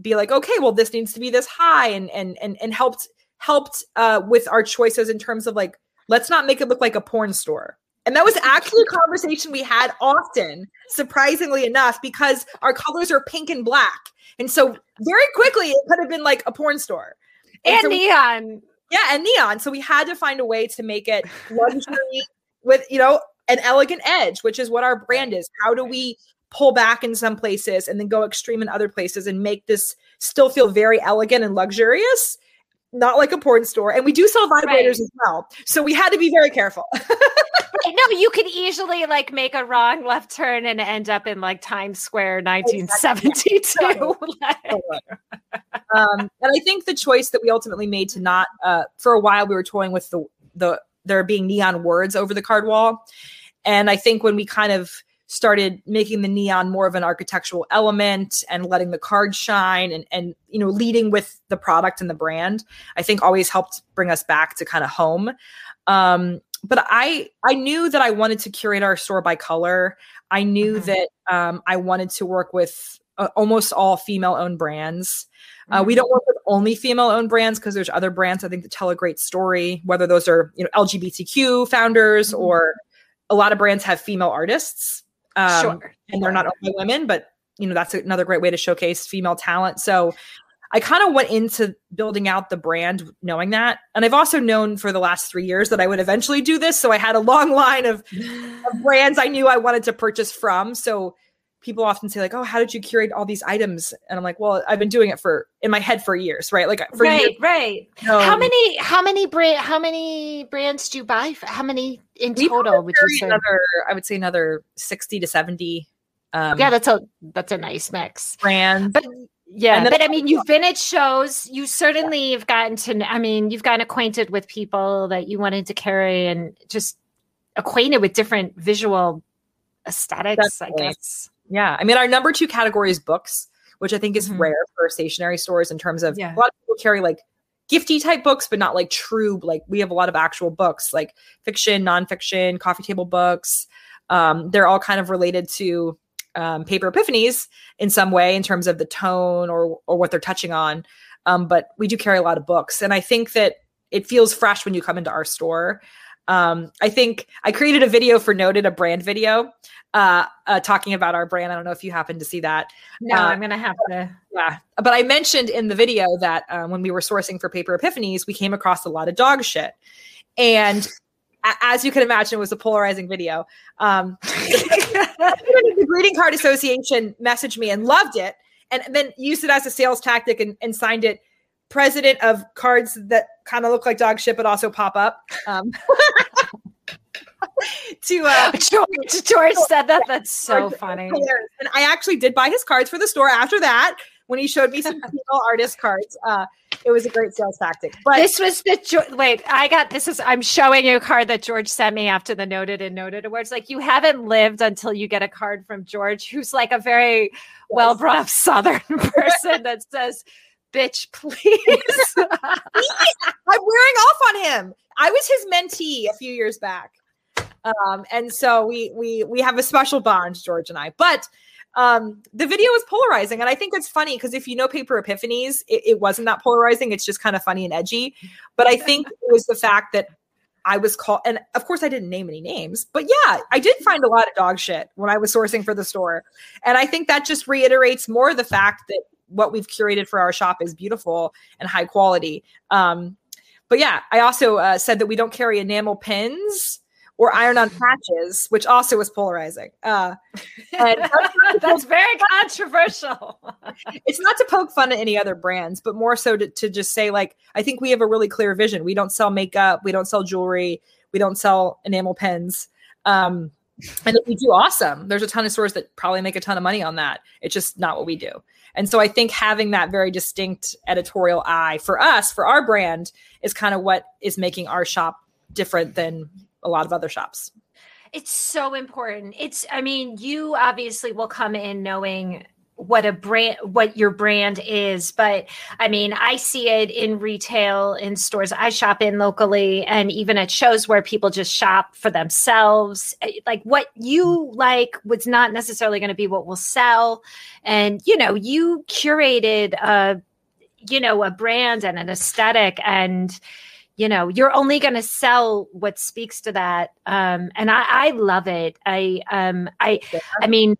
be like, okay, well, this needs to be this high, and and and and helped helped uh, with our choices in terms of like, let's not make it look like a porn store And that was actually a conversation we had often, surprisingly enough, because our colors are pink and black. And so very quickly it could have been like a porn store. And, and so neon. We, yeah, and neon. So we had to find a way to make it luxury with, you know, an elegant edge, which is what our brand is. How do we pull back in some places and then go extreme in other places and make this still feel very elegant and luxurious? Not like a porn store. And we do sell vibrators right. as well. So we had to be very careful. no, you could easily like make a wrong left turn and end up in like Times Square 1972. um, and I think the choice that we ultimately made to not, uh, for a while, we were toying with the, the, there being neon words over the card wall. And I think when we kind of started making the neon more of an architectural element and letting the card shine and and you know leading with the product and the brand i think always helped bring us back to kind of home um but I I knew that I wanted to curate our store by color. I knew mm-hmm. that um, I wanted to work with uh, almost all female owned brands. Uh, mm-hmm. We don't work with only female owned brands because there's other brands I think that tell a great story. Whether those are you know LGBTQ founders mm-hmm. or a lot of brands have female artists, um, sure. and they're not by women, but you know that's another great way to showcase female talent. So I kind of went into building out the brand knowing that. And I've also known for the last three years that I would eventually do this. So I had a long line of, of brands I knew I wanted to purchase from. So people often say like, "Oh, how did you curate all these items?" And I'm like, "Well, I've been doing it for in my head for years, right? Like for right, years. right. Um, how many, how many brand, how many brands do you buy? How many in total would you say? Another, I would say another sixty to seventy. Um, yeah, that's a that's a nice mix. Brands, but yeah, but I mean, you've been at shows. You certainly have gotten to. I mean, you've gotten acquainted with people that you wanted to carry, and just acquainted with different visual aesthetics. Definitely. I guess. Yeah, I mean, our number two category is books, which I think is mm-hmm. rare for stationery stores in terms of yeah. a lot of people carry like gifty type books, but not like true. Like we have a lot of actual books, like fiction, nonfiction, coffee table books. Um, they're all kind of related to um, paper epiphanies in some way in terms of the tone or or what they're touching on. Um, but we do carry a lot of books, and I think that it feels fresh when you come into our store. Um, I think I created a video for Noted, a brand video, uh, uh, talking about our brand. I don't know if you happen to see that. No, uh, I'm gonna have to. Yeah, but I mentioned in the video that um, when we were sourcing for Paper Epiphanies, we came across a lot of dog shit, and as you can imagine, it was a polarizing video. Um, the Greeting Card Association messaged me and loved it, and then used it as a sales tactic and, and signed it president of cards that kind of look like dog shit but also pop up. Um, to uh, George, George said that. That's so funny. And I actually did buy his cards for the store after that when he showed me some female artist cards. Uh, it was a great sales tactic. But this was the wait, I got this is I'm showing you a card that George sent me after the noted and noted awards. Like you haven't lived until you get a card from George, who's like a very yes. well brought up Southern person that says, "Bitch, please." I'm wearing off on him. I was his mentee a few years back. Um, and so we we we have a special bond, George and I. But um, the video was polarizing. And I think it's funny because if you know Paper Epiphanies, it, it wasn't that polarizing. It's just kind of funny and edgy. But I think it was the fact that I was called, and of course I didn't name any names, but yeah, I did find a lot of dog shit when I was sourcing for the store. And I think that just reiterates more the fact that what we've curated for our shop is beautiful and high quality. Um, but yeah, I also uh, said that we don't carry enamel pins or iron on patches, which also was polarizing. Uh, that's very controversial. it's not to poke fun at any other brands, but more so to, to just say, like, I think we have a really clear vision. We don't sell makeup, we don't sell jewelry, we don't sell enamel pens. Um, and if we do, awesome. There's a ton of stores that probably make a ton of money on that. It's just not what we do. And so I think having that very distinct editorial eye for us, for our brand, is kind of what is making our shop different than a lot of other shops. It's so important. It's, I mean, you obviously will come in knowing what a brand what your brand is but i mean i see it in retail in stores i shop in locally and even at shows where people just shop for themselves eh, like what you like was not necessarily going to be what will sell and you know you curated a you know a brand and an aesthetic and you know you're only going to sell what speaks to that um and i i love it i um i yeah. i mean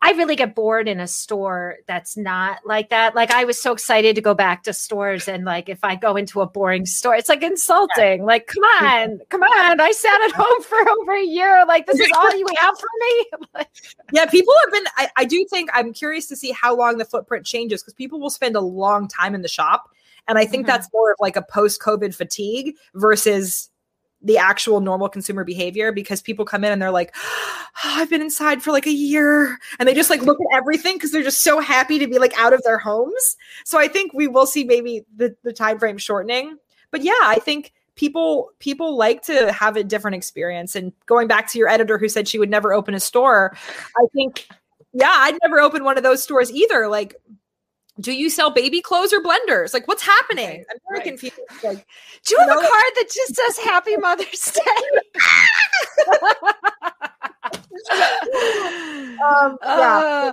I really get bored in a store that's not like that. Like I was so excited to go back to stores and like if I go into a boring store, it's like insulting. Like, come on, come on. I sat at home for over a year. Like this is all you have for me. yeah, people have been I, I do think I'm curious to see how long the footprint changes because people will spend a long time in the shop. And I think mm-hmm. that's more of like a post-COVID fatigue versus the actual normal consumer behavior because people come in and they're like, oh, I've been inside for like a year. And they just like look at everything because they're just so happy to be like out of their homes. So I think we will see maybe the, the time frame shortening. But yeah, I think people people like to have a different experience. And going back to your editor who said she would never open a store, I think, yeah, I'd never open one of those stores either. Like do you sell baby clothes or blenders? Like, what's happening? Right, I'm very right. confused. Like, do you, have a card that just says Happy Mother's Day? um, yeah. Uh,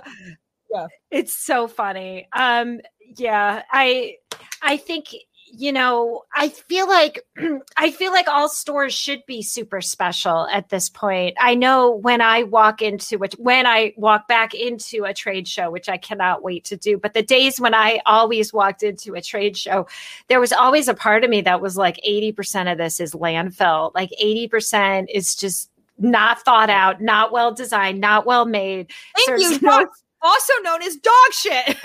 yeah. It's so funny. Um, yeah, I I think you know, I feel like I feel like all stores should be super special at this point. I know when I walk into which when I walk back into a trade show, which I cannot wait to do, but the days when I always walked into a trade show, there was always a part of me that was like 80% of this is landfill. Like 80% is just not thought out, not well designed, not well made. Thank you. No, also known as dog shit.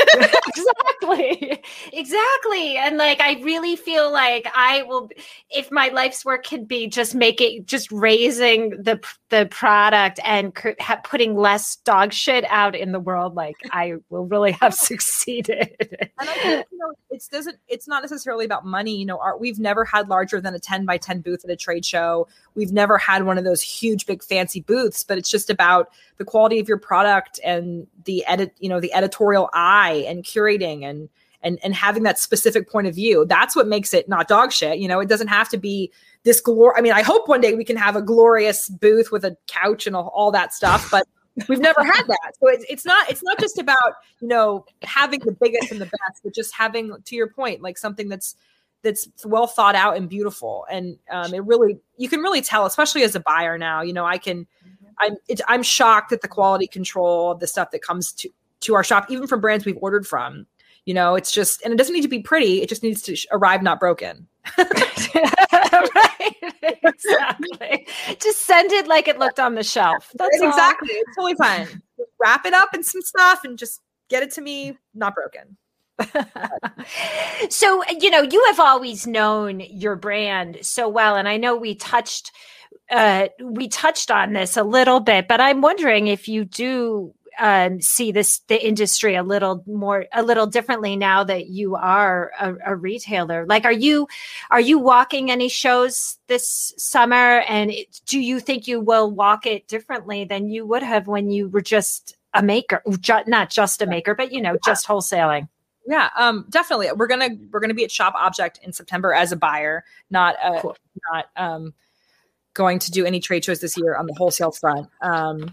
exactly. Exactly. And like, I really feel like I will, if my life's work could be just making, just raising the, the product and ha- putting less dog shit out in the world, like I will really have succeeded. and I think, you know, it doesn't, it's not necessarily about money. You know, our, we've never had larger than a 10 by 10 booth at a trade show. We've never had one of those huge, big, fancy booths, but it's just about the quality of your product and the edit, you know, the editorial eye and curating and and and having that specific point of view. That's what makes it not dog shit. You know, it doesn't have to be this glory. I mean, I hope one day we can have a glorious booth with a couch and all, all that stuff, but we've never had that. So it's, it's not it's not just about you know having the biggest and the best, but just having to your point like something that's that's well thought out and beautiful. And um, it really you can really tell, especially as a buyer now. You know, I can I'm I'm shocked at the quality control of the stuff that comes to to our shop, even from brands we've ordered from. You know, it's just and it doesn't need to be pretty; it just needs to arrive not broken. right, exactly. Just send it like it looked on the shelf. That's exactly. All. It's totally fine. Wrap it up in some stuff and just get it to me not broken. so, you know, you have always known your brand so well. And I know we touched uh, we touched on this a little bit, but I'm wondering if you do um, see this the industry a little more a little differently now that you are a, a, retailer. Like are you are you walking any shows this summer? And it, do you think you will walk it differently than you would have when you were just a maker ju- not just a maker but you know just wholesaling? Yeah um definitely. We're gonna we're gonna be at Shoppe Object in september as a buyer not a cool. not um going to do any trade shows this year on the wholesale front. Um,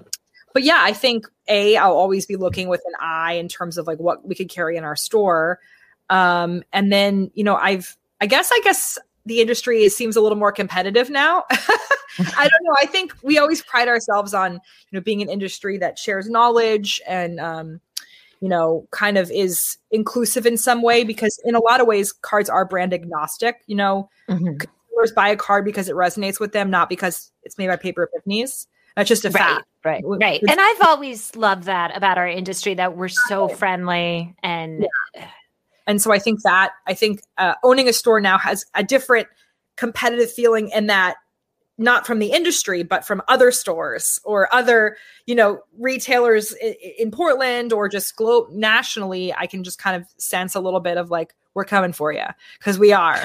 but yeah, I think a I'll always be looking with an eye in terms of like what we could carry in our store. Um, and then you know I've I guess I guess the industry seems a little more competitive now. I don't know. I think we always pride ourselves on you know being an industry that shares knowledge and um, you know kind of is inclusive in some way because in a lot of ways cards are brand agnostic. You know. Mm-hmm buy a card because it resonates with them, not because it's made by Paper Epiphanies. That's just a right, fact. Right, right. And I've always loved that about our industry that we're so friendly and. Yeah. And so I think that I think uh, owning a store now has a different competitive feeling in that not from the industry but from other stores or other you know retailers in, in portland or just globe nationally i can just kind of sense a little bit of like we're coming for you because we are.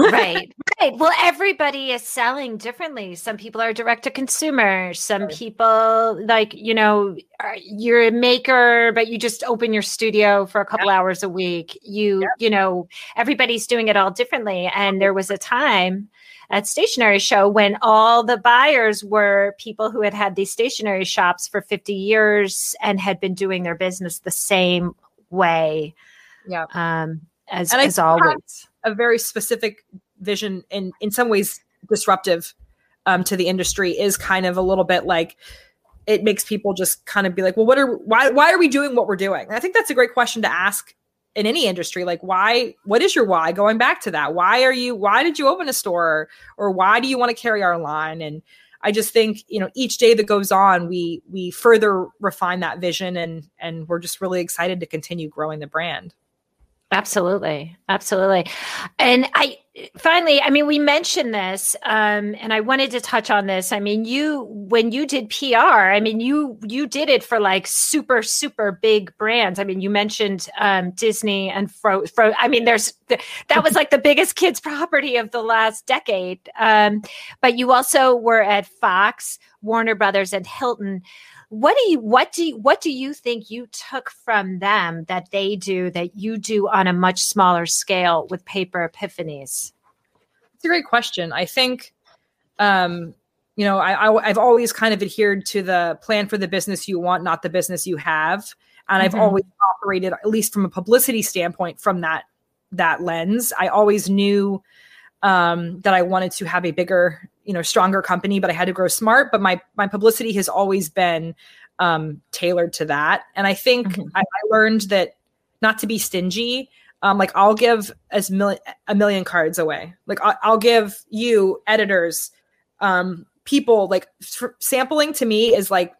right. Right. Well, everybody is selling differently. Some people are direct to consumer. Some right. people, like, you know, you're a maker, but you just open your studio for a couple hours a week. You, you know, everybody's doing it all differently. And there was a time at stationery show when all the buyers were people who had had these stationery shops for 50 years and had been doing their business the same way. Yeah. Um, as, and as always. A very specific vision in in some ways disruptive um, to the industry is kind of a little bit like it makes people just kind of be like, well, what are why why are we doing what we're doing? And I think that's a great question to ask in any industry. Like, why? What is your why? Going back to that, why are you? Why did you open a store, or why do you want to carry our line? And I just think you know each day that goes on, we we further refine that vision, and and we're just really excited to continue growing the brand. Absolutely. Absolutely. And I finally, I mean, we mentioned this, um, and I wanted to touch on this. I mean, you when you did PR, I mean, you you did it for like super, super big brands. I mean, you mentioned um, Disney and Fro, Fro I mean, there's that was like the biggest kids property of the last decade. Um, but you also were at Fox, Warner Brothers, and Hilton what do you what do you, what do you think you took from them that they do that you do on a much smaller scale with paper epiphanies? It's a great question. I think um you know I, I have always kind of adhered to the plan for the business you want not the business you have. And mm-hmm. i've always operated at least from a publicity standpoint from that that lens. I always knew um, that I wanted to have a bigger, you know, stronger company, but I had to grow smart. But my my publicity has always been um, tailored to that, and I think mm-hmm. I, I, learned that not to be stingy. Um, like I'll give as million a million cards away. Like I'll, I'll give you editors, um, people like sampling to me is like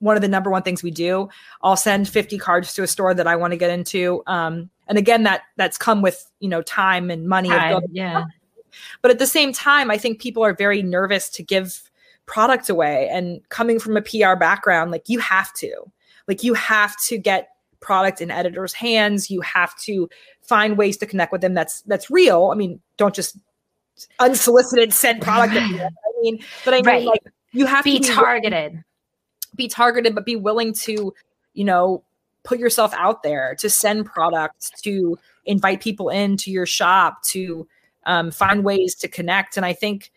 one of the number one things we do. I'll send 50 cards to a store that I want to get into. Um, and again, that that's come with, you know, time and money. Time, yeah. But at the same time, I think people are very nervous to give product away. And coming from a PR background, like you have to, like you have to get product in editors' hands. You have to find ways to connect with them. That's that's real. I mean, don't just unsolicited send product. I mean, but I mean, right. like you have be to be targeted be targeted, but be willing to, you know, put yourself out there to send products, to invite people into your shop, to um, find ways to connect. And I think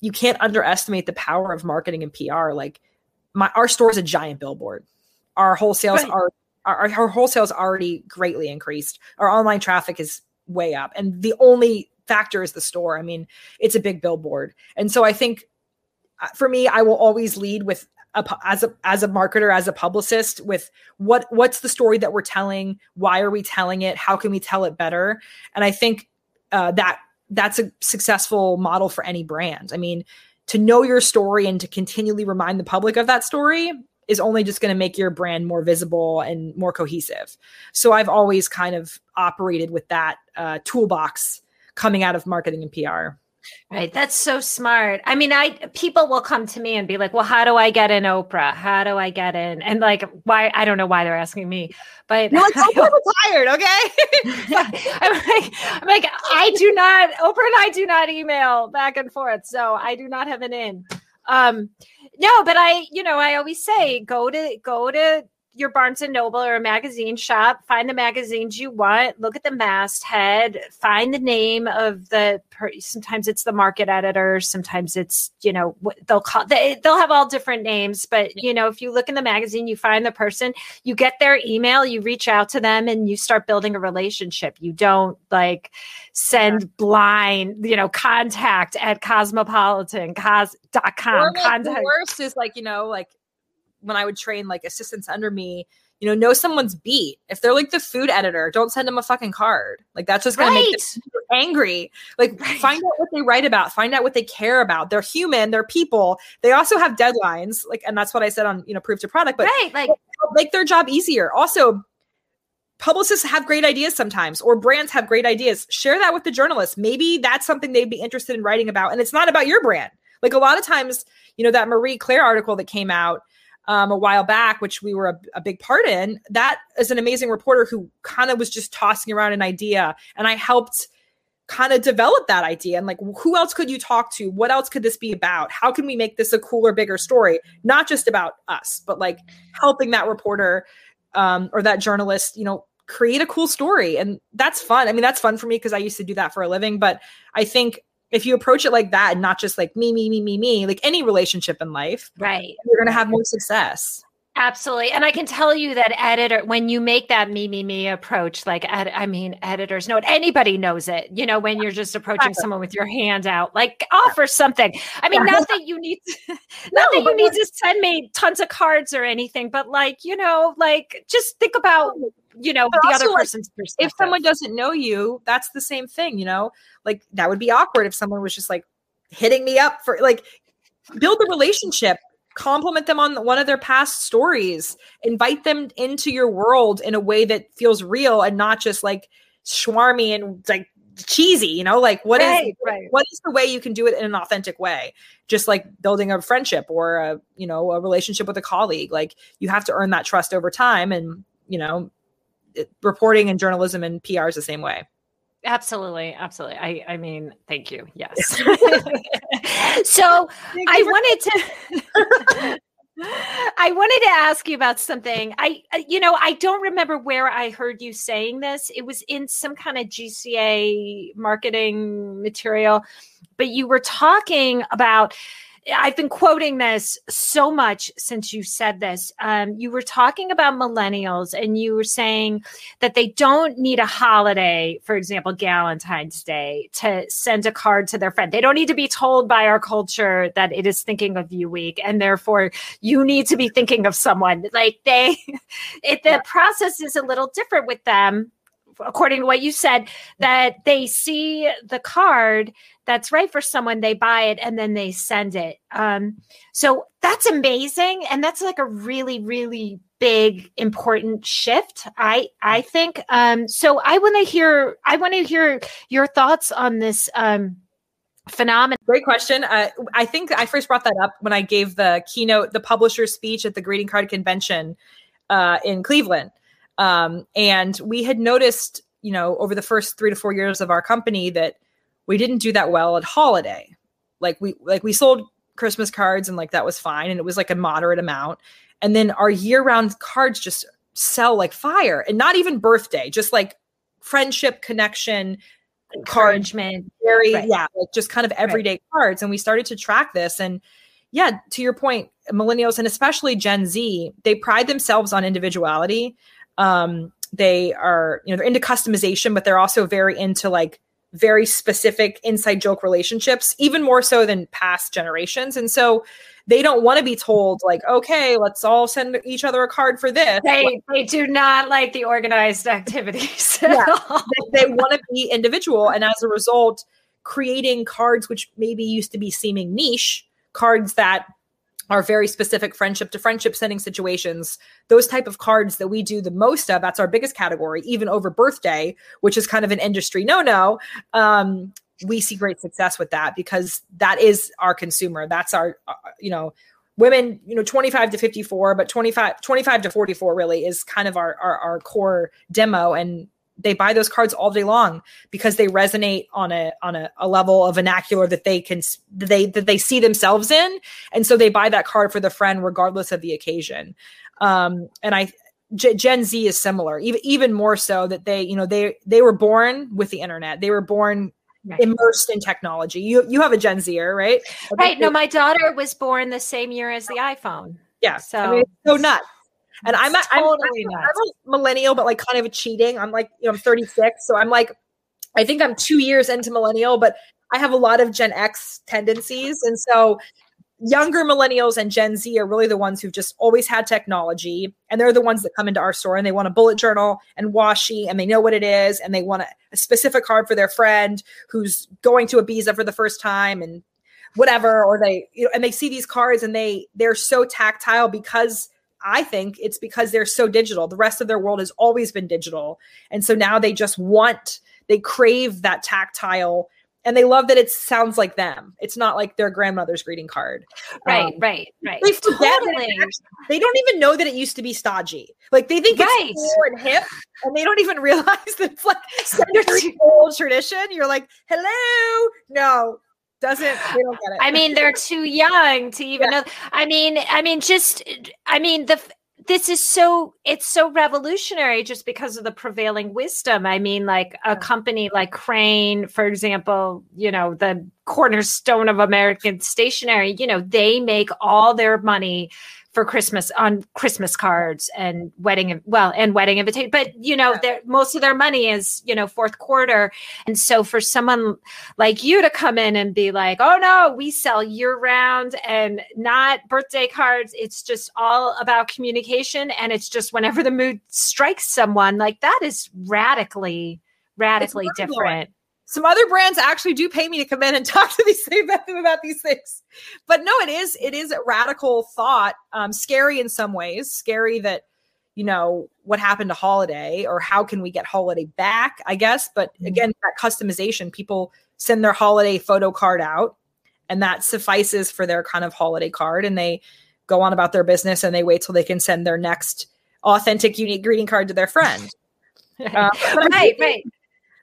you can't underestimate the power of marketing and PR. Like my our store is a giant billboard. Our wholesales right. are our, our wholesales already greatly increased. Our online traffic is way up, and the only factor is the store. I mean, it's a big billboard, and so I think uh, for me, I will always lead with a, as a as a marketer as a publicist with what what's the story that we're telling? Why are we telling it? How can we tell it better? And i think uh, that that's a successful model for any brand. I mean to know your story and to continually remind the public of that story is only just going to make your brand more visible and more cohesive. So i've always kind of operated with that uh, toolbox coming out of marketing and pr Right. That's so smart. I mean, I people will come to me and be like, "Well, how do I get in Oprah? How do I get in?" And like, why? I don't know why they're asking me, but you're like, Oprah retired, okay? I'm like, I'm like, I do not. Oprah and I do not email back and forth, so I do not have an in. Um, no, but I, you know, I always say, go to go to your Barnes and Noble or a magazine shop, find the magazines you want, look at the masthead, find the name of the. Sometimes it's the market editor, sometimes it's you know they'll call they, they'll have all different names, but you know if you look in the magazine, you find the person, you get their email, you reach out to them, and you start building a relationship. You don't like send blind, you know, contact at cosmopolitan cos dot com. Contact. The worst is like you know like when I would train like assistants under me, you know, know someone's beat. If they're like the food editor, don't send them a fucking card. Like that's just gonna right. make them angry. Like right. find out what they write about, find out what they care about. They're human, they're people. They also have deadlines. Like, and that's what I said on, you know, proof to product, but right, like make their job easier. Also, publicists have great ideas sometimes or brands have great ideas. Share that with the journalists. Maybe that's something they'd be interested in writing about. And it's not about your brand. Like a lot of times, you know, that Marie Claire article that came out um, a while back, which we were a, a, big part in, that is an amazing reporter who kind of was just tossing around an idea. And I helped kind of develop that idea and like, who else could you talk to? What else could this be about? How can we make this a cooler, bigger story? Not just about us, but like helping that reporter um, or that journalist, you know, create a cool story. And that's fun. I mean, that's fun for me because I used to do that for a living. But I think if you approach it like that and not just like me, me, me, me, me, like any relationship in life, right, you're going to have more success. Absolutely. And I can tell you that editor, when you make that me, me, me approach, like, ed- I mean, editors know it. Anybody knows it, you know, when you're just approaching someone with your hands out, like offer something. I mean, not that you need, to, not no, that you need to send me tons of cards or anything, but like, you know, like just think about, you know, but the other like, person's perspective. If someone doesn't know you, that's the same thing, you know, like that would be awkward if someone was just like hitting me up for like, build a relationship compliment them on one of their past stories invite them into your world in a way that feels real and not just like schwarmy and like cheesy you know like what right, is, right. what is the way you can do it in an authentic way just like building a friendship or a you know a relationship with a colleague like you have to earn that trust over time and you know reporting and journalism and pr is the same way Absolutely, absolutely. I I mean, thank you. Yes. so I wanted to I wanted to ask you about something. I uh, you know, I don't remember where I heard you saying this. It was in some kind of GCA marketing material, but you were talking about I've been quoting this so much since you said this. Um, you were talking about millennials and you were saying that they don't need a holiday, for example, Valentine's Day, to send a card to their friend. They don't need to be told by our culture that it is thinking of you week and therefore you need to be thinking of someone. Like they, it, the yeah. process is a little different with them according to what you said, that they see the card that's right for someone, they buy it and then they send it. Um, so that's amazing, and that's like a really, really big, important shift. I I think. Um, so I want to hear. I want to hear your thoughts on this. Um, phenomenon great question uh, i think i first brought that up when i gave the keynote the publisher speech at the greeting card convention uh, in cleveland um, and we had noticed, you know, over the first three to four years of our company that we didn't do that well at holiday. Like we like we sold Christmas cards and like that was fine and it was like a moderate amount. And then our year-round cards just sell like fire and not even birthday, just like friendship connection encouragement very right. yeah like just kind of everyday right. cards and we started to track this and yeah to your point millennials and especially gen z they pride themselves on individuality um, they are, you know, they're into customization, but they're also very into like very specific inside joke relationships, even more so than past generations. And so they don't want to be told like, okay, let's all send each other a card for this. They like, they do not like the organized activities. yeah, they, they want to be individual, and as a result, creating cards which maybe used to be seeming niche, cards that are very specific friendship to friendship sending situations. Those type of cards that we do the most of that's our biggest category even over birthday which is kind of an industry no no um, we see great success with that because that is our consumer. That's our uh, you know women you know 25 to 54 but 25 25 to 44 really is kind of our, our our core demo and they buy those cards all day long because they resonate on a on a, a level of vernacular that they can they that they see themselves in and so they buy that card for the friend regardless of the occasion um and i G- gen z is similar even even more so that they you know they they were born with the internet they were born Right. immersed in technology. You you have a Gen Zer, right? Right. No, my daughter was born the same year as the iPhone. Yeah. So I mean, so nuts. And I'm, totally I'm, I'm, I'm, a millennial, but like kind of cheating. I'm like, you know, I'm 36. So I'm like, I think I'm two years into millennial, but I have a lot of Gen X tendencies. And so younger millennials and Gen Z are really the ones who've just always had technology. And they're the ones that come into our store and they want a bullet journal and washi and they know what it is. And they want a, a specific card for their friend who's going to Ibiza for the first time and whatever. Or they, you know, and they see these cards and they, they're so tactile because I think it's because they're so digital. The rest of their world has always been digital. And so now they just want, they crave that tactile and they love that it sounds like them. It's not like their grandmother's greeting card. Right, um, right, right. They forget totally. they don't even know that it used to be stodgy. Like they think right. it's cool and hip, and they don't even realize that it's like century old tradition. You're like, hello, no, doesn't they don't get it. I mean, they're too young to even yeah. know. I mean, I mean, just I mean the this is so it's so revolutionary just because of the prevailing wisdom. I mean, like a company like Crane, for example, you know, the cornerstone of American stationery, you know, they make all their money for Christmas on Christmas cards and wedding well and wedding invitation. But you know, yeah. most of their money is you know fourth quarter, and so for someone like you to come in and be like, "Oh no, we sell year round and not birthday cards," it's just all about communication, and it's just whenever the mood strikes someone, like that is radically radically different some other brands actually do pay me to come in and talk to these about them about these things. But no it is it is a radical thought um, scary in some ways scary that you know what happened to holiday or how can we get holiday back i guess. But mm-hmm. again that customization people send their holiday photo card out and that suffices for their kind of holiday card and they go on about their business and they wait till they can send their next authentic unique greeting card to their friend. Uh, right right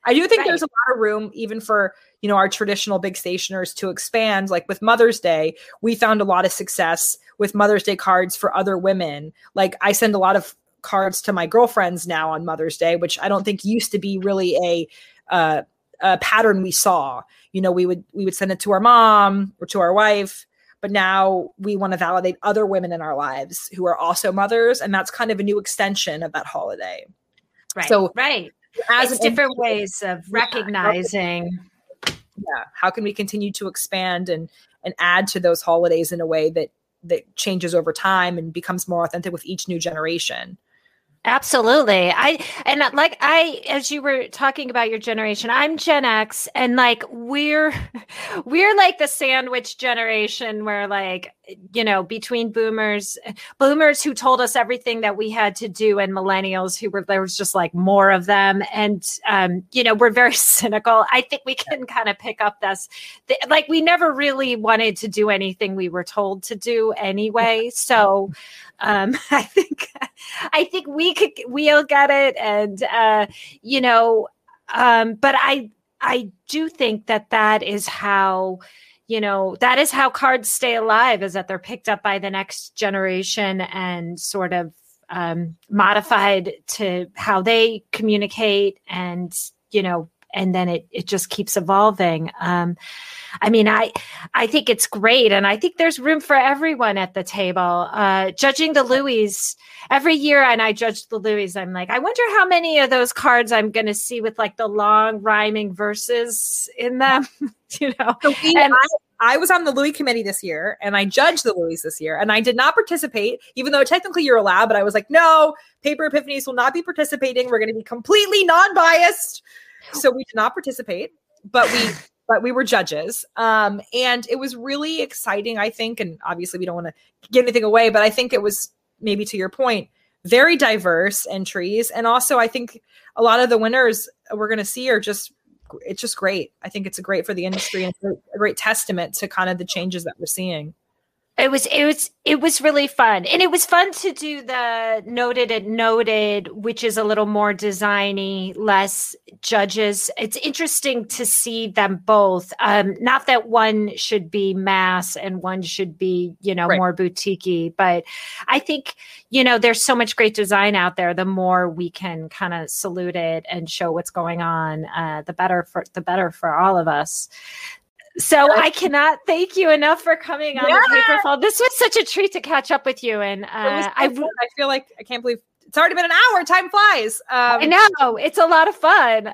I do think right. there's a lot of room even for, you know, our traditional big stationers to expand. Like with Mother's Day, we found a lot of success with Mother's Day cards for other women. Like I send a lot of cards to my girlfriends now on Mother's Day, which I don't think used to be really a uh, a pattern we saw. You know, we would we would send it to our mom or to our wife, but now we want to validate other women in our lives who are also mothers, and that's kind of a new extension of that holiday. Right. So right as different ways of recognizing yeah how can we continue to expand and and add to those holidays in a way that that changes over time and becomes more authentic with each new generation Absolutely. I and uh, like I as you were talking about your generation, I'm Gen X and like we're we're like the sandwich generation where like you know, between boomers boomers who told us everything that we had to do and millennials who were there was just like more of them and um you know, we're very cynical. I think we can kind of pick up this like we never really wanted to do anything we were told to do anyway. So um, I think I think we could we'll get it, and uh, you know, um, but I I do think that that is how you know that is how cards stay alive is that they're picked up by the next generation and sort of um, modified to how they communicate and you know and then it it just keeps evolving um, I mean, I I think it's great, and I think there's room for everyone at the table. Uh, judging the Louie every year, and I judge the Louie. I'm like, I wonder how many of those cards I'm going to see with like the long rhyming verses in them. you know, so we, and, I, I was on the Louie committee this year, and I judged the Louie this year, and I did not participate, even though technically you're allowed. But I was like, no, Paper Epiphanies will not be participating. We're going to be completely non-biased. So we did not participate, but we but we were judges. Um, and it was really exciting, I think. And obviously, we don't want to give anything away, but I think it was maybe to your point, very diverse entries. And also, I think a lot of the winners we're going to see are just, it's just great. I think it's a great for the industry and a great testament to kind of the changes that we're seeing it was it was it was really fun. And it was fun to do the noted and noted which is a little more designy less judges. It's interesting to see them both. Um not that one should be mass and one should be you know right. more boutiquey but i think you know there's so much great design out there. The more we can kind of salute it and show what's going on uh the better for the better for all of us so I cannot thank you enough for coming on yeah. the Paperfolk. This was such a treat to catch up with you, and uh, I, I feel like I can't believe it's already been an hour. Time flies. Um, I know it's a lot of fun.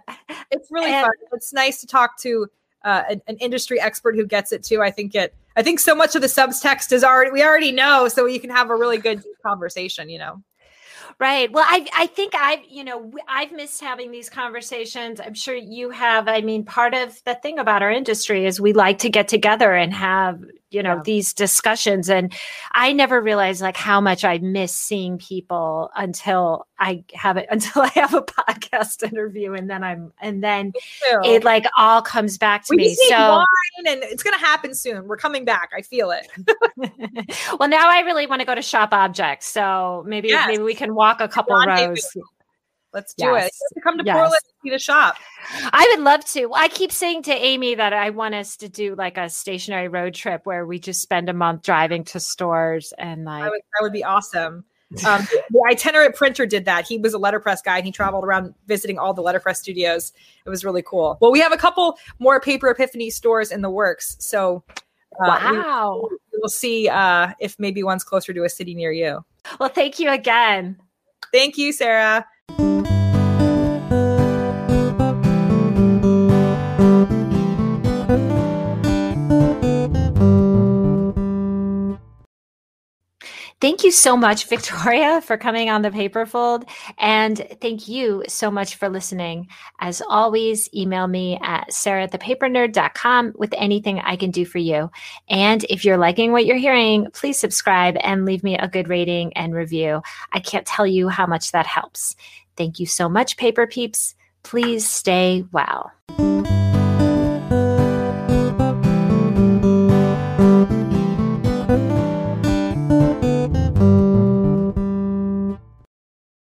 It's really and, fun. It's nice to talk to uh, an, an, industry expert who gets it too. I think it. I think so much of the subtext is already we already know, so you can have a really good conversation. You know. Right. Well, I I think I've you know I've missed having these conversations. I'm sure you have. I mean, part of the thing about our industry is we like to get together and have you know yeah. these discussions and i never realized like how much i miss seeing people until i have it until i have a podcast interview and then i'm and then it like all comes back to we me. so and it's gonna happen soon. We're coming back. I feel it. Well now i really want to go to Shoppe Objects so maybe yes. maybe we can walk a couple rows Let's do yes. it. Come to yes. Portland see the shop. I would love to. I keep saying to Amy that I want us to do like a stationery road trip where we just spend a month driving to stores and like that would, that would be awesome. Um, the itinerant printer did that. He was a letterpress guy and he traveled around visiting all the letterpress studios. It was really cool. Well, we have a couple more paper epiphany stores in the works. So wow. We, we'll see uh, if maybe one's closer to a city near you. Well, thank you again. Thank you, Sarah. Thank you so much, Victoria, for coming on the Paperfolk. And thank you so much for listening. As always, email me at sarahthepapernerd.com with anything I can do for you. And if you're liking what you're hearing, please subscribe and leave me a good rating and review. I can't tell you how much that helps. Thank you so much, Paper Peeps. Please stay well.